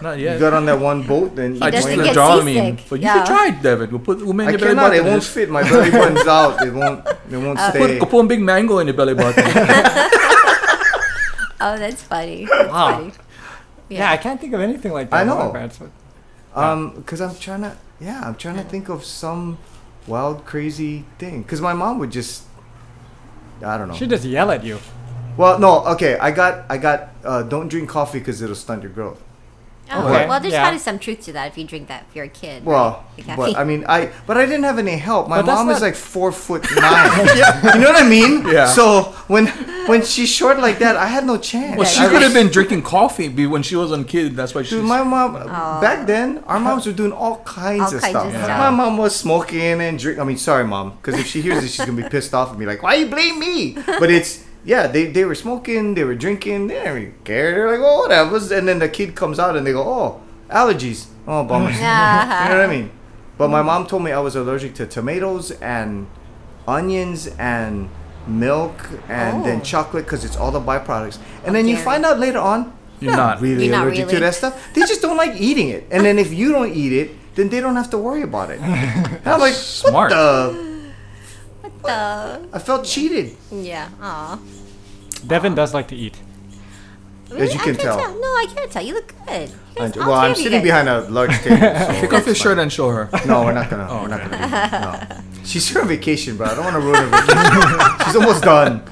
S2: not yet.
S3: You got on that one boat, then
S2: I
S3: you
S2: just
S4: doesn't get
S2: the Dramamine,
S4: seasick.
S2: but you
S4: Yeah.
S2: can try it, David. We'll put ume in
S3: I
S2: your belly
S3: cannot.
S2: button.
S3: It won't fit. My belly button's out. It won't. It won't
S4: Uh,
S3: stay.
S2: Put, put a big mango in your belly button.
S4: Oh, that's funny. That's
S1: Wow.
S4: funny.
S1: Yeah. I can't think of anything like that.
S3: I know.
S1: parents, but-
S3: Um, because I'm trying to. Yeah, I'm trying to think of some wild, crazy thing. Because my mom would just. I don't know.
S1: She just yell at you.
S3: Well, no. Okay, I got. I got. Uh, don't drink coffee because it'll stunt your growth.
S4: Oh,
S1: Okay.
S4: well, there's
S1: Yeah.
S4: probably some truth to that if you drink that if you're a kid.
S3: Well,
S4: right? The
S3: but. I mean, I but I didn't have any help. My
S1: But that's
S3: mom is like four foot nine. You know what I mean?
S2: Yeah.
S3: So when when she's short like that, I had no chance.
S2: well, she
S3: I
S2: could
S3: was-
S2: have been drinking coffee when she was a kid. That's why she.
S3: Dude, my mom oh. back then, our moms were doing all kinds
S4: All
S3: of
S4: kinds
S3: stuff.
S4: of
S2: Yeah.
S4: stuff.
S3: My mom was smoking and drink. I mean, sorry, mom, because if she hears this, she's gonna be pissed off at me. Like, why you blame me? But it's yeah, they, they were smoking, they were drinking, they didn't really care. They're like, oh, whatever. And then the kid comes out and they go, oh, allergies. Oh, bummer. you know what I mean? But my mom told me I was allergic to tomatoes and onions and milk and then
S4: Oh.
S3: chocolate because it's all the byproducts. And then oh,
S4: you
S3: find out later on
S2: You're not.
S3: really
S4: You're not
S3: allergic
S4: really.
S3: to that stuff. They just don't like eating it. And then if you don't eat it, then they don't have to worry about it. And I'm like,
S2: Smart.
S3: what the? I felt cheated.
S4: yeah. Aw.
S1: Devin does like to eat.
S4: Really?
S3: you
S4: I
S3: can
S4: can't
S3: tell.
S4: No, I can't tell. You look good. You
S3: I-
S4: guys- all
S3: well,
S4: three
S3: I'm
S4: of you
S3: sitting
S4: guys.
S3: behind a large table. So
S2: Take off your shirt and show her.
S3: no, we're not gonna. Oh, we're not gonna. Do that. No. She's here on vacation, but I don't want to ruin her vacation. She's almost done.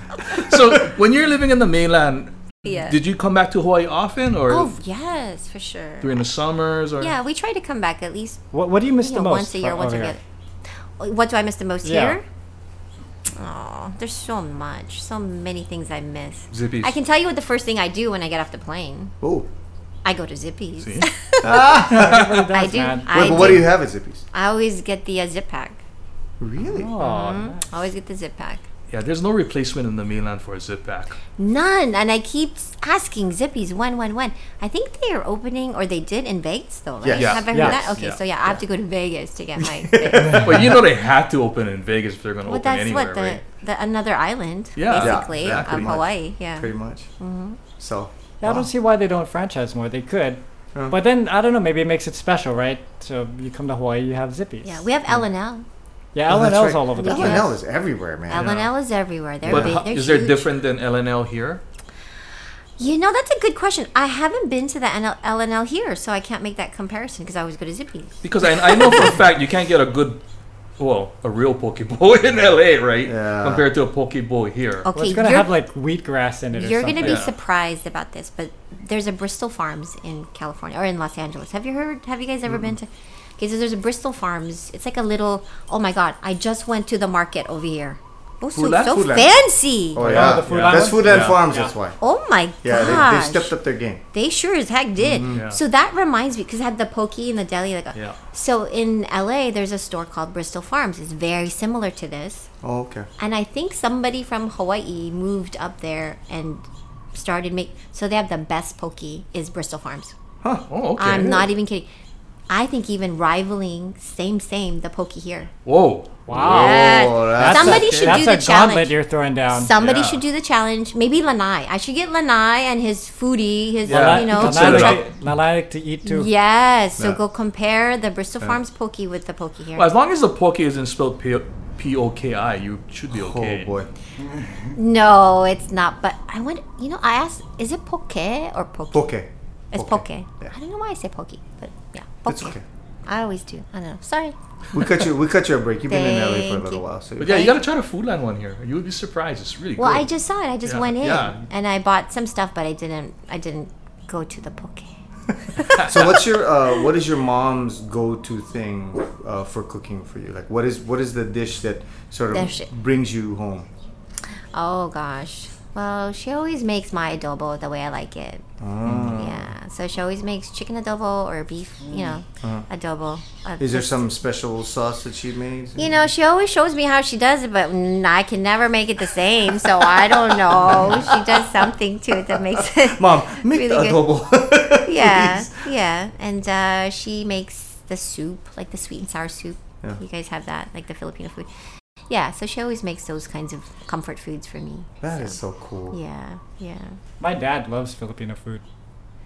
S2: So when you're living in the mainland,
S4: Yeah.
S2: did you come back to Hawaii often, or
S4: Oh yes, for sure.
S2: during the summers, or
S4: Yeah, we try to come back at least
S1: What What do you miss
S4: you
S1: the
S4: know,
S1: most?
S4: once a year,
S1: from
S4: once a
S1: over
S4: year. What do I miss the most
S1: Yeah.
S4: here? Oh, there's so much, so many things I miss.
S2: Zippy's?
S4: I can tell you what the first thing I do when I get off the plane.
S3: Oh,
S4: I go to Zippy's.
S2: See?
S1: Everybody
S4: I do.
S1: man.
S4: I
S3: Wait, but what
S4: do.
S3: do you have at Zippy's?
S4: I always get the uh, zip pack.
S3: Really?
S1: Oh,
S4: Mhm.
S1: nice.
S4: I always get the zip pack.
S2: Yeah, there's no replacement in the mainland for a zip pack.
S4: None, and I keep asking Zippy's when, when, when. I think they are opening, or they did in Vegas, though, right?
S3: Yes.
S2: Yeah.
S4: Have I heard
S1: Yes.
S4: that? Okay,
S2: Yeah.
S4: so yeah, I have to go to Vegas to get my. Vegas.
S2: But you know they have to open in Vegas if they're going to
S4: But
S2: open
S4: that's
S2: anywhere,
S4: what the,
S2: right?
S4: the another island,
S2: Yeah. Yeah,
S4: basically,
S2: yeah,
S4: of
S3: much.
S4: Hawaii. Yeah.
S3: Pretty much.
S4: Mm-hmm.
S3: So.
S1: Yeah, I don't see why they don't franchise more. They could.
S3: Yeah.
S1: But then I don't know. Maybe it makes it special, right? So you come to Hawaii, you have Zippy's.
S4: Yeah, we have L and L.
S1: Yeah,
S3: Oh,
S1: L and
S3: that's
S1: L's
S3: right.
S1: all over the place.
S3: L&L is everywhere, man.
S4: LNL and L is everywhere. They're
S2: But
S4: big.
S2: how-
S4: they're
S2: is there different than LNL here?
S4: You know, that's a good question. I haven't been to the NL L here, so I can't make that comparison because I always go to Zippy's.
S2: Because I, I know for a fact you can't get a good, well, a real poke bowl in LA, right?
S3: Yeah.
S2: Compared to a poke bowl here.
S4: Okay,
S1: Well, it's gonna
S4: you're,
S1: have like wheatgrass in it. or
S4: you're gonna be
S2: Yeah.
S4: surprised about this, but there's a Bristol Farms in California or in Los Angeles. Have you heard? Have you guys ever mm. been to? Okay, so there's a Bristol Farms. It's like a little. Oh my God! I just went to the market over here. Oh, so,
S2: Foodland?
S4: so
S3: Foodland.
S4: fancy!
S3: Oh
S1: Oh,
S3: yeah,
S1: the Food
S3: yeah. that's
S1: Island?
S3: Food and
S2: Yeah.
S3: Farms.
S1: Yeah.
S3: That's why.
S4: Oh my god!
S3: Yeah, they,
S4: gosh!
S3: they stepped up their game.
S4: They sure as heck did. Mm-hmm.
S2: Yeah.
S4: So that reminds me because I had the pokey in the deli. Like, a,
S2: Yeah.
S4: so in LA, there's a store called Bristol Farms. It's very similar to this,
S3: Oh, okay.
S4: and I think somebody from Hawaii moved up there and started make. So they have the best pokey is Bristol Farms.
S2: Oh, okay.
S4: I'm not even kidding. I think even rivaling same same the pokey here.
S2: Whoa.
S1: Wow.
S4: Yes.
S3: That's
S4: Somebody
S3: okay.
S4: should
S1: That's
S4: do the
S1: a gauntlet
S4: challenge.
S1: you're throwing down.
S4: Somebody
S2: Yeah.
S4: should do the challenge. Maybe Lanai. I should get Lanai and his foodie, his
S2: Yeah.
S4: you know.
S2: Consider
S1: Not
S2: it
S4: try-
S1: like, to eat too.
S4: Yes. So
S3: Yeah.
S4: go compare the Bristol Farms pokey with the pokey here.
S2: Well, as long as the poke isn't spelled P- P-O-K-I, you should be okay.
S3: Oh boy.
S4: No, it's not. But I want you know. I asked, is it poke or poke?
S3: Poke.
S4: It's
S3: Poke.
S4: poke.
S3: Yeah.
S4: I don't know why I say pokey, but yeah, poke.
S3: It's okay.
S4: I always do. I don't know. Sorry.
S3: We cut you. We cut you a break. You've been in LA for a
S4: Thank
S3: little
S4: you.
S3: while, so
S2: But yeah, you gotta try the Foodland one here. You would be surprised. It's really good.
S4: Well,
S2: good.
S4: I just saw it. I just
S2: Yeah.
S4: went in
S2: Yeah.
S4: and I bought some stuff, but I didn't. I didn't go to the poke.
S3: So what's your uh, what is your mom's go-to thing uh, for cooking for you? Like what is what is the dish that sort of
S4: Dish.
S3: brings you home?
S4: Oh gosh. Well, she always makes my adobo the way I like it.
S3: Ah.
S4: Yeah. So she always makes chicken adobo or beef, you know, adobo. Uh,
S3: Is there some special sauce that she makes?
S4: You know, she always shows me how she does it, but I can never make it the same. So I don't know. She does something to it that makes it.
S3: Mom, make
S4: Really
S3: the adobo.
S4: yeah, yeah. And uh, she makes the soup, like the sweet and sour soup.
S3: Yeah.
S4: You guys have that, like the Filipino food. Yeah, so she always makes those kinds of comfort foods for me.
S3: That is so cool.
S4: Yeah, yeah.
S1: My dad loves Filipino food.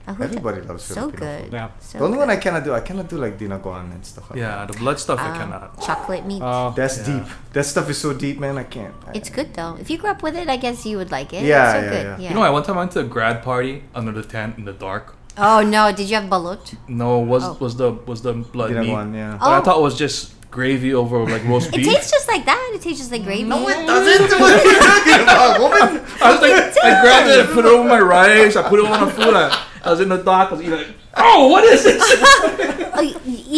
S4: Uh, who d-
S3: Everybody loves
S4: so
S3: Filipino
S4: good.
S3: food.
S1: Yeah.
S4: So
S3: The only one I cannot do, I cannot do like dinuguan and stuff like that.
S2: Yeah, the blood stuff I
S4: Um,
S2: cannot.
S4: chocolate meat.
S1: Oh,
S3: That's
S2: Yeah.
S3: deep. That stuff is so deep, man. I can't. I-
S4: it's good though. If you grew up with it, I guess you would like it.
S3: Yeah,
S4: it's so
S3: yeah,
S4: good.
S3: yeah.
S4: Yeah.
S2: You know, I one time I went to a grad party under the tent in the dark.
S4: oh no, did you have balut?
S2: No, was
S4: Oh.
S2: was the was the blood meat?
S3: dinuguan, yeah.
S2: But I
S4: Oh.
S2: thought it was just gravy over like roast
S4: It tastes just like that. It tastes just like gravy.
S3: No, it doesn't. What are you talking about, woman?
S2: I was like, I grabbed it, I put it over my rice, I put it on the food. I, I was in the dark, I was eating like, oh, what is this?
S4: Oh,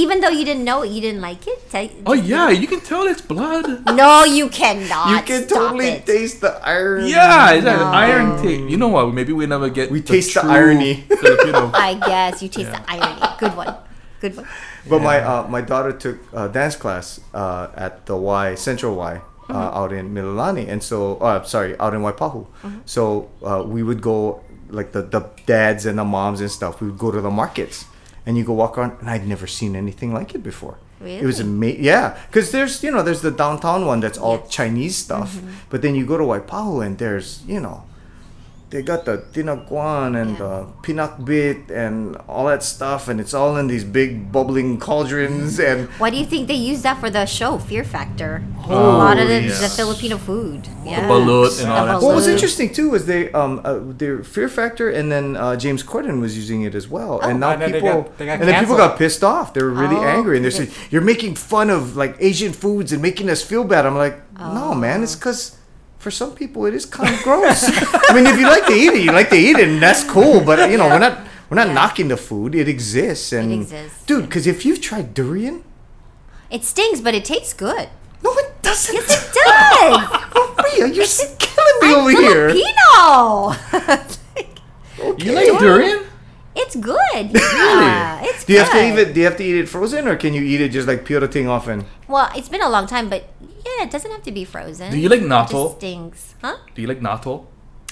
S4: even though you didn't know it, you didn't like it. Ta-
S2: oh yeah, you can tell it's blood.
S4: No, you cannot.
S3: You can
S4: Stop
S3: totally
S4: it.
S3: taste the iron.
S2: Yeah, it's like
S4: No.
S2: iron taste. You know what? Maybe we never get.
S3: We taste the irony.
S2: Filipino.
S4: I guess you taste the irony. Good one. Good one.
S3: But my uh, my daughter took uh, dance class uh, at the Y Central Y uh, out in Mililani, and so uh, sorry, out in Waipahu. So uh, we would go like the the dads and the moms and stuff. We would go to the markets, and you go walk around, and I'd never seen anything like it before. Really? It was amazing. Yeah, because there's you know there's the downtown one that's all
S4: Yes.
S3: Chinese stuff, but then you go to Waipahu and there's you know they got the dinuguan and
S4: Yeah.
S3: the pinakbet and all that stuff, and it's all in these big bubbling cauldrons. And
S4: Why do you think they use that for the show, Fear Factor? a
S2: Oh,
S4: lot of the,
S2: yes.
S4: the Filipino food. Yeah.
S2: balut and all
S4: The
S2: that
S3: what was interesting too was they um uh, their Fear Factor, and then uh, James Corden was using it as well, and now
S1: And then they
S3: people
S1: got- they got
S3: and then people got pissed off. They were really
S4: Oh,
S3: angry, and they're
S4: okay.
S3: saying you're making fun of like Asian foods and making us feel bad. I'm like, no, man, it's because. For some people, it is kind of gross. I mean, if you like to eat it, you like to eat it, and that's cool. But you know, we're not we're not
S4: Yeah.
S3: knocking the food. It exists, and
S4: exists.
S3: dude. Because if you've tried durian,
S4: It stings, but it tastes good.
S3: no, it doesn't.
S4: Yes, it does.
S3: Oh, Maria, you're s- killing me
S4: I'm
S3: over here.
S4: Filipino.
S2: You like durian?
S4: it's good. Yeah, it's
S3: Do you have to eat it? Do you have to eat it frozen, or can you eat it just like pure thing often?
S4: Well, it's been a long time, but yeah, it doesn't have to be frozen.
S2: Do you like
S4: It
S2: natto?
S4: just stings, huh?
S2: Do you like natto?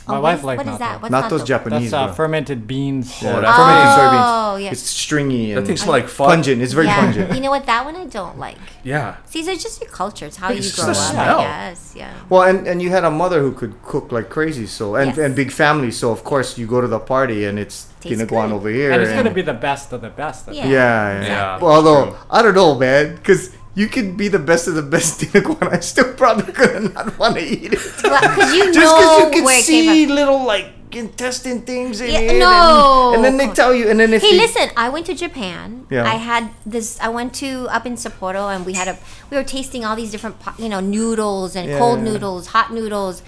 S1: My
S4: Oh,
S1: wife
S4: what is,
S1: likes
S4: What is that? What's
S3: Natto's
S4: natto?
S3: Japanese.
S1: That's uh, fermented beans.
S3: Yeah,
S2: Oh,
S3: fermented
S2: that's-
S3: soybeans.
S4: Oh, yeah.
S3: It's stringy and
S2: That tastes like fun.
S3: pungent. It's very
S4: yeah.
S3: pungent.
S4: You know what? That one I don't like.
S2: Yeah.
S4: See, it's just your culture. It's how
S2: It's
S4: you grow
S2: the
S4: up.
S2: smell.
S4: I guess. Yeah.
S3: Well, and, and you had a mother who could cook like crazy, so and,
S4: Yes.
S3: and big family, so of course you go to the party and it's
S4: Tastes
S3: dinuguan
S4: good.
S3: over here.
S1: And it's going to be the best of the best.
S4: Yeah.
S3: yeah, yeah.
S2: Yeah,
S3: Well, although. I don't know, man, because you could be the best of the best dinuguan, I still probably gonna not want to eat it.
S4: Because you
S3: Just
S4: know
S3: because you can see little like intestine things in
S4: Yeah,
S3: it, and-
S4: no.
S3: and, then they tell you, and then if
S4: Hey,
S3: you,
S4: listen! I went to Japan.
S3: Yeah.
S4: I had this. I went to up in Sapporo, and we had a. We were tasting all these different, po- you know, noodles and
S3: Yeah,
S4: cold
S3: yeah.
S4: noodles, hot noodles.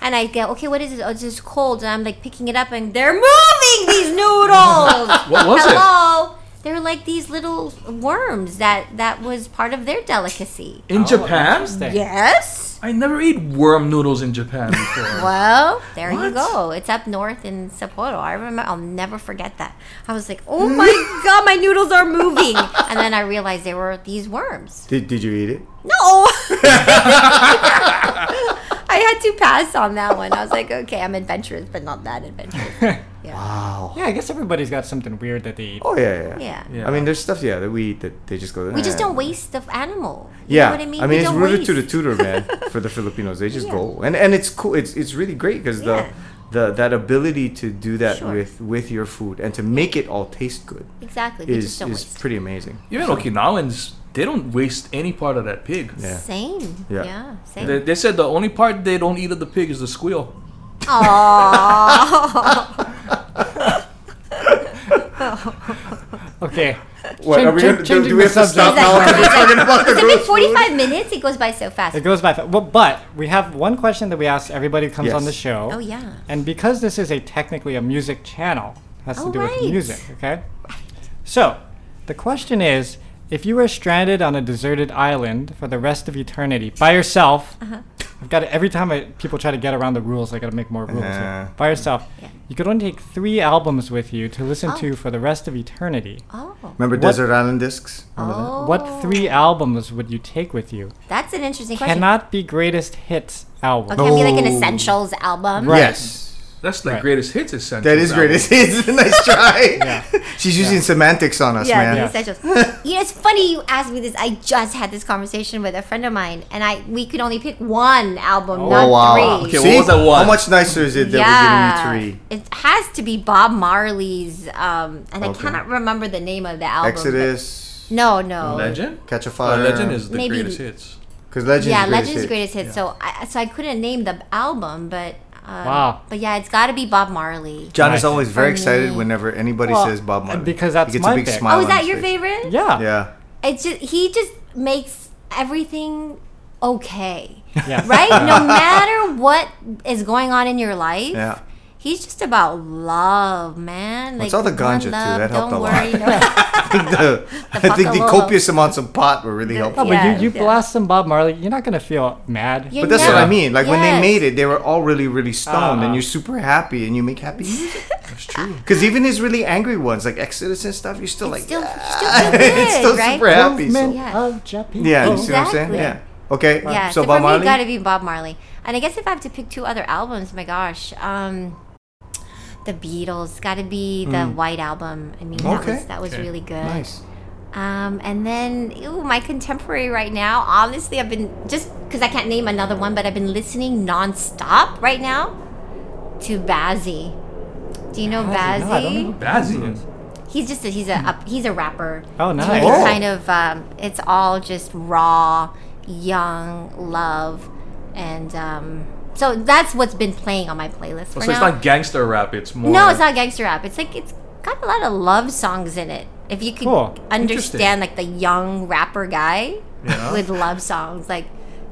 S4: And I go, okay, what is it? Oh, it's just cold. And I'm like picking it up, and they're moving these noodles.
S2: What was it?
S4: Hello. They're like these little worms that that was part of their delicacy.
S2: In
S1: Oh,
S2: Japan?
S1: interesting.
S4: Yes.
S2: I never ate worm noodles in Japan before.
S4: Well, there you
S2: What?
S4: go. It's up north in Sapporo. I remember. I'll never forget that. I was like, "Oh my god, my noodles are moving!" And then I realized they were these worms.
S3: did, did you eat it?
S4: No. I had to pass on that one. I was like, "Okay, I'm adventurous, but not that adventurous." Yeah.
S3: Wow.
S1: Yeah, I guess everybody's got something weird that they eat.
S3: Oh yeah, yeah.
S4: Yeah.
S2: Yeah.
S3: I mean, there's stuff yeah that we eat that they just go.
S4: We just
S3: "Eh."
S4: don't waste the animal. You
S3: Yeah,
S4: know what I mean? I We
S3: it's
S4: don't
S3: rooted to the
S4: waste.
S3: tutor, man. For the Filipinos, they just
S4: Yeah.
S3: go, and and it's cool. It's it's really great because
S4: Yeah.
S3: the the that ability to do that
S4: Sure.
S3: with with your food and to make it all taste good
S4: Exactly. We
S3: is
S4: just don't
S3: is
S4: waste.
S3: pretty amazing.
S2: Even Okinawans, they don't waste any part of that pig.
S3: Yeah.
S4: Same.
S3: Yeah.
S4: Yeah. Same.
S2: They, they said the only part they don't eat of the pig is the squeal.
S4: Aww.
S1: Okay.
S3: What
S1: Chan-
S3: are we
S1: chan-
S3: gonna do? Do we have to stop
S1: subject.
S3: now? Because we're talking about the
S4: It's been
S3: gross food?
S4: 45 minutes. It goes by so fast.
S1: It goes by. fa- Well, but we have one question that we ask everybody who comes on the show.
S4: Oh yeah.
S1: And because this is a technically a music channel, has to
S4: Oh,
S1: do with music, okay? So, the question is, if you were stranded on a deserted island for the rest of eternity by yourself,
S4: Uh-huh.
S1: I've got to, every time I, people try to get around the rules, I got to make more rules. here.
S3: Uh.
S1: By yourself,
S4: Yeah.
S1: you could only take three albums with you to listen
S4: Oh.
S1: to for the rest of eternity.
S4: Oh.
S3: Remember
S1: What-
S3: Desert Island Discs? Remember that?
S4: Oh.
S1: What three albums would you take with you?
S4: That's an interesting question.
S1: Cannot be greatest hits album.
S4: Okay, can be like an
S3: Oh.
S4: essentials album.
S1: Right.
S3: Yes.
S2: That's like
S1: Right.
S2: greatest hits essential.
S3: That is greatest hits. nice try.
S1: Yeah.
S3: She's using semantics on us,
S4: Yeah,
S3: man.
S1: Yeah.
S4: essentials. you know, it's funny you asked me this. I just had this conversation with a friend of mine, and I we could only pick one album,
S1: Oh,
S4: not
S3: wow.
S4: three.
S2: Okay, what
S3: See?
S2: was that one?
S3: How much nicer is it that
S4: yeah,
S3: we're giving you three?
S4: it has to be Bob Marley's, um, and I cannot remember the name of the album.
S3: Exodus,
S4: No, no.
S2: Legend.
S3: Catch a
S2: Oh,
S3: Fire.
S2: Legend is the
S4: Maybe-
S2: greatest hits.
S3: because Legend.
S4: yeah,
S3: is greatest
S4: Legend's
S3: hit.
S4: greatest hit. So I so I couldn't name the album, but um,
S1: Wow.
S4: But yeah, it's got to be Bob Marley.
S3: John
S1: Nice.
S3: is always very excited whenever anybody
S1: Well,
S3: says Bob Marley.
S1: because that's
S3: he gets
S1: my
S3: a big
S1: pick.
S3: smile.
S4: Oh, is that your
S3: face.
S4: favorite?
S1: Yeah.
S3: Yeah.
S4: It's just he just makes everything okay.
S1: Yeah.
S4: right? No matter what is going on in your life,
S3: Yeah.
S4: He's just about love, man.
S3: It's all the
S4: one
S3: ganja, too.
S4: love,
S3: That helped
S4: don't
S3: a lot.
S4: worry. No.
S3: I think the, I think the copious amounts of pot were really
S4: The-
S3: helpful.
S1: No, but
S4: Yeah,
S1: you, you
S4: yeah.
S1: blast some Bob Marley, you're not gonna feel mad.
S4: You're
S3: But that's
S4: never-
S3: what I mean. Like when they made it, they were all really, really stoned,
S1: Uh-uh.
S3: and you're super happy, and you make happy music.
S2: That's true.
S3: Because even his really angry ones, like Exodus and stuff, you're still like,
S4: It's still,
S3: "Ah."
S4: still good,
S3: it's still
S4: right?
S3: super happy.
S1: Movement
S3: So.
S4: Yeah.
S1: of Japan.
S3: Yeah, you see what I'm saying?
S4: Exactly.
S3: Yeah. Okay.
S4: Yeah,
S3: so
S4: so,
S3: Bob
S4: for me,
S3: Marley.
S4: it's got to be Bob Marley. And I guess if I have to pick two other albums, my gosh, um, the Beatles got to be the White Album. I mean, that
S3: Mm.
S4: Was that was
S2: Okay.
S4: really good.
S3: Nice.
S4: Um, and then, ooh, my contemporary right now. Honestly, I've been just because I can't name another one, but I've been listening nonstop right now to Bazzi. Do you know
S1: Bazzi? No, I don't know.
S2: Bazzi is.
S4: He's just a, he's a, a he's a rapper.
S1: Oh, nice.
S4: And
S3: Oh.
S4: It's kind of um, it's all just raw, young love, and um, so that's what's been playing on my playlist for
S2: Oh, so it's not gangster rap. It's more.
S4: no, it's not gangster rap. It's like it's got a lot of love songs in it. If you could
S1: Cool.
S4: understand like the young rapper guy
S2: Yeah.
S4: with love songs, like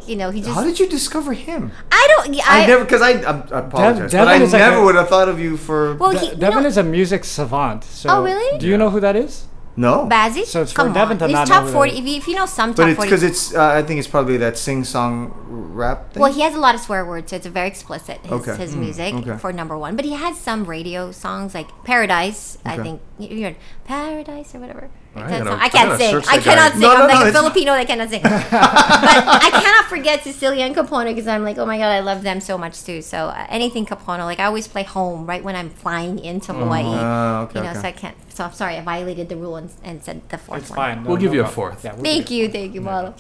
S4: you know, he just
S3: How did you discover him?
S4: I don't yeah,
S3: I,
S4: I,
S3: never, because I, I, I apologize, but I
S1: Devin is like a-
S3: would have thought of you for.
S4: well
S1: De-
S4: he, you
S1: Devin
S4: know,
S1: is a music savant. So
S4: Oh, really?
S1: Do you know who that is?
S3: No.
S4: Bazzi.
S1: So it's for
S4: Come
S1: Devin
S4: on.
S1: to
S4: It's
S1: not
S4: top
S1: who that
S4: forty.
S1: is.
S4: If you, if you know some
S3: but
S4: top
S3: it's
S4: forty,
S3: because it's. Uh, I think it's probably that sing-song rap thing.
S4: Well, he has a lot of swear words, so it's very explicit. His,
S3: Okay.
S4: his
S3: Mm,
S4: music
S3: okay.
S4: for number one, but he has some radio songs like Paradise. I
S3: Okay.
S4: think you you heard Paradise or whatever.
S2: I gotta- I
S4: I can't
S2: gotta
S4: sing. I cannot sing.
S3: No, no,
S4: I'm
S3: no,
S4: like a Filipino that cannot sing. but I cannot forget Cecilio and Kapono because I'm like, oh my god, I love them so much too. So uh, anything Kapono, like I always play home right when I'm flying into Hawaii.
S3: Ah, okay,
S4: you know,
S3: okay.
S4: so I can't. So I'm sorry, I violated the rule and, and said the fourth
S1: It's
S4: one.
S1: fine.
S2: We'll give you a fourth.
S1: Yeah, we'll
S4: Thank you, thank you, Malo.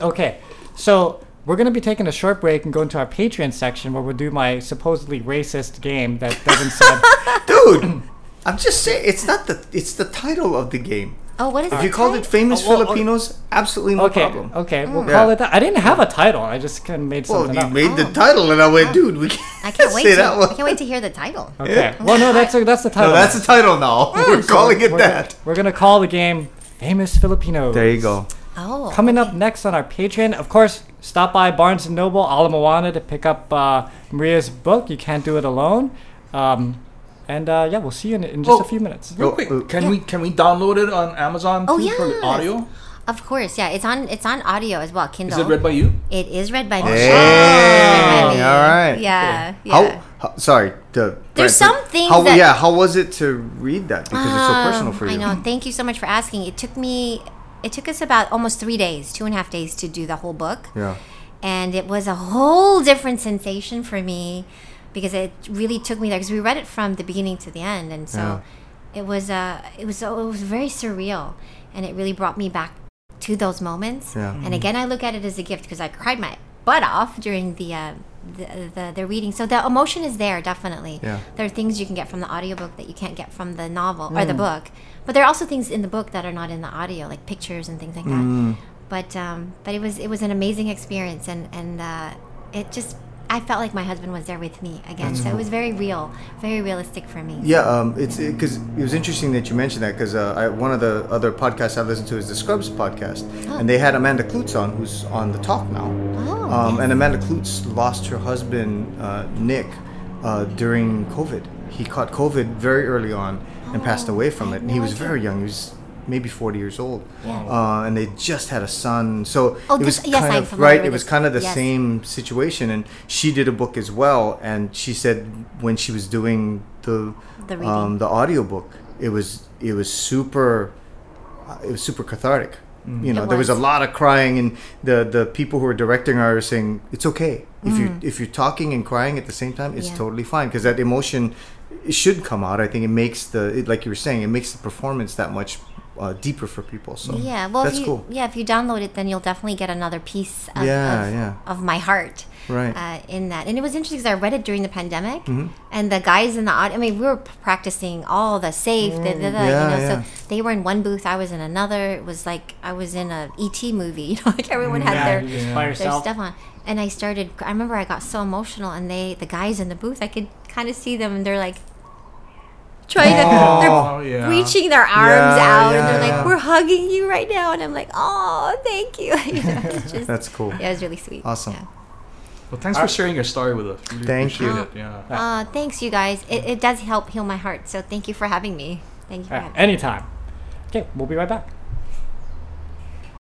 S1: Okay, so we're gonna be taking a short break and go into our Patreon section where we'll do my supposedly racist game that Devin said.
S3: Dude, I'm just saying, it's not the. It's the title of the game.
S4: Oh, what is
S3: If
S4: the
S3: you called it famous
S1: Oh, well, okay.
S3: Filipinos, absolutely no
S1: okay,
S3: problem.
S1: okay, we'll
S4: Mm.
S1: call
S3: Yeah.
S1: it that. I didn't have a title. I just kind of made
S3: Well,
S1: something
S3: you
S1: up.
S3: made the
S4: Oh.
S3: title, and I went, dude, we can't,
S4: I can't wait
S3: say
S4: to.
S3: that one.
S4: I can't wait to hear the title.
S1: okay. Well, no, that's a, that's the title.
S3: No, that's the title now. We're calling it
S1: we're,
S3: that.
S1: We're gonna call the game "Famous Filipinos."
S3: There you go.
S4: Oh,
S1: Coming up next on our Patreon, of course, stop by Barnes and Noble, Ala Moana to pick up uh, Maria's book. You can't do it alone. Um, and uh, yeah, we'll see you in, in just
S2: Oh.
S1: a few minutes.
S2: Real
S3: Oh,
S2: quick,
S3: uh,
S2: can
S4: yeah.
S2: we can we download it on Amazon
S4: Oh,
S2: too for audio?
S4: Of course, yeah. It's on. It's on audio as well.
S2: Is
S4: Kindle.
S2: it read by you?
S4: It is read by me.
S3: Hey,
S4: Read by me.
S3: all right.
S4: Yeah, yeah.
S3: How, how? Sorry. The,
S4: There's
S3: Brent,
S4: some things
S3: How,
S4: that-
S3: yeah. How was it to read that? Because it's so personal
S4: Um,
S3: for you.
S4: I know. Thank you so much for asking. It took me. It took us about almost three days, two and a half days to do the whole book.
S3: Yeah.
S4: and it was a whole different sensation for me because it really took me there because we read it from the beginning to the end and so it was uh it was it was very surreal and it really brought me back to those moments
S3: Yeah.
S4: and again I look at it as a gift because I cried my butt off during the uh the, the, the reading so the emotion is there definitely
S3: Yeah.
S4: there are things you can get from the audiobook that you can't get from the novel or the book but there are also things in the book that are not in the audio like pictures and things like that
S3: Mm.
S4: but um, but it was it was an amazing experience and and uh, it just I felt like my husband was there with me again so it was very real very realistic for me
S3: Yeah, um, it's because it, was interesting that you mentioned that because uh, one of the other podcasts I listened to is the Scrubs podcast,
S4: Oh.
S3: and they had Amanda Kloots on, who's on the talk now.
S4: Oh,
S3: um,
S4: yes.
S3: And Amanda Kloots lost her husband uh, Nick uh, during COVID. He caught COVID very early on and passed
S4: Oh,
S3: away from it. And he was very young. He was maybe 40 years old.
S4: Yeah.
S3: Uh, and they just had a son. So
S4: Oh,
S3: it was
S4: this- yes,
S3: kind
S4: I'm
S3: of right. It was
S4: this.
S3: kind of the
S4: Yes.
S3: same situation, and she did a book as well. And she said when she was doing the
S4: The reading.
S3: um, the audiobook, it was it was super uh, it was super cathartic. You know,
S4: It
S3: there was a lot of crying, and the the people who were directing her were saying it's okay if you
S4: Mm.
S3: if you're talking and crying at the same time, it's
S4: Yeah.
S3: totally fine because that emotion it should come out. I think it makes the it, like you were saying, it makes the performance that much uh, deeper for people. So
S4: Yeah, well,
S3: that's
S4: if you,
S3: cool.
S4: Yeah, if you download it, then you'll definitely get another piece of,
S3: Yeah,
S4: of,
S3: yeah.
S4: of my heart
S3: Right.
S4: uh, in that. And it was interesting because I read it during the pandemic,
S3: Mm-hmm.
S4: and the guys in the audience, I mean, we were practicing all the safe, da, da, da,
S3: Yeah,
S4: you know,
S3: yeah.
S4: so they were in one booth, I was in another. It was like I was in a ET movie, you know, like everyone had
S1: Yeah,
S4: their,
S2: Yeah.
S4: their stuff on. And I started, I remember I got so emotional, and they, the guys in the booth, I could kind of see them, and they're like, trying to, they're
S2: Oh yeah.
S4: reaching their arms
S3: Yeah,
S4: out and they're like we're hugging you right now and i'm like oh thank you, you know, it's just,
S3: That's cool.
S4: yeah, it was really sweet
S3: Awesome.
S4: yeah.
S2: Well, thanks for sharing your story with us. Really
S3: Thank you.
S2: It. Yeah.
S4: uh, thanks you guys it, it does help heal my heart so thank you for having me thank you for
S1: Uh,
S4: having me
S1: anytime. Okay, we'll be right back.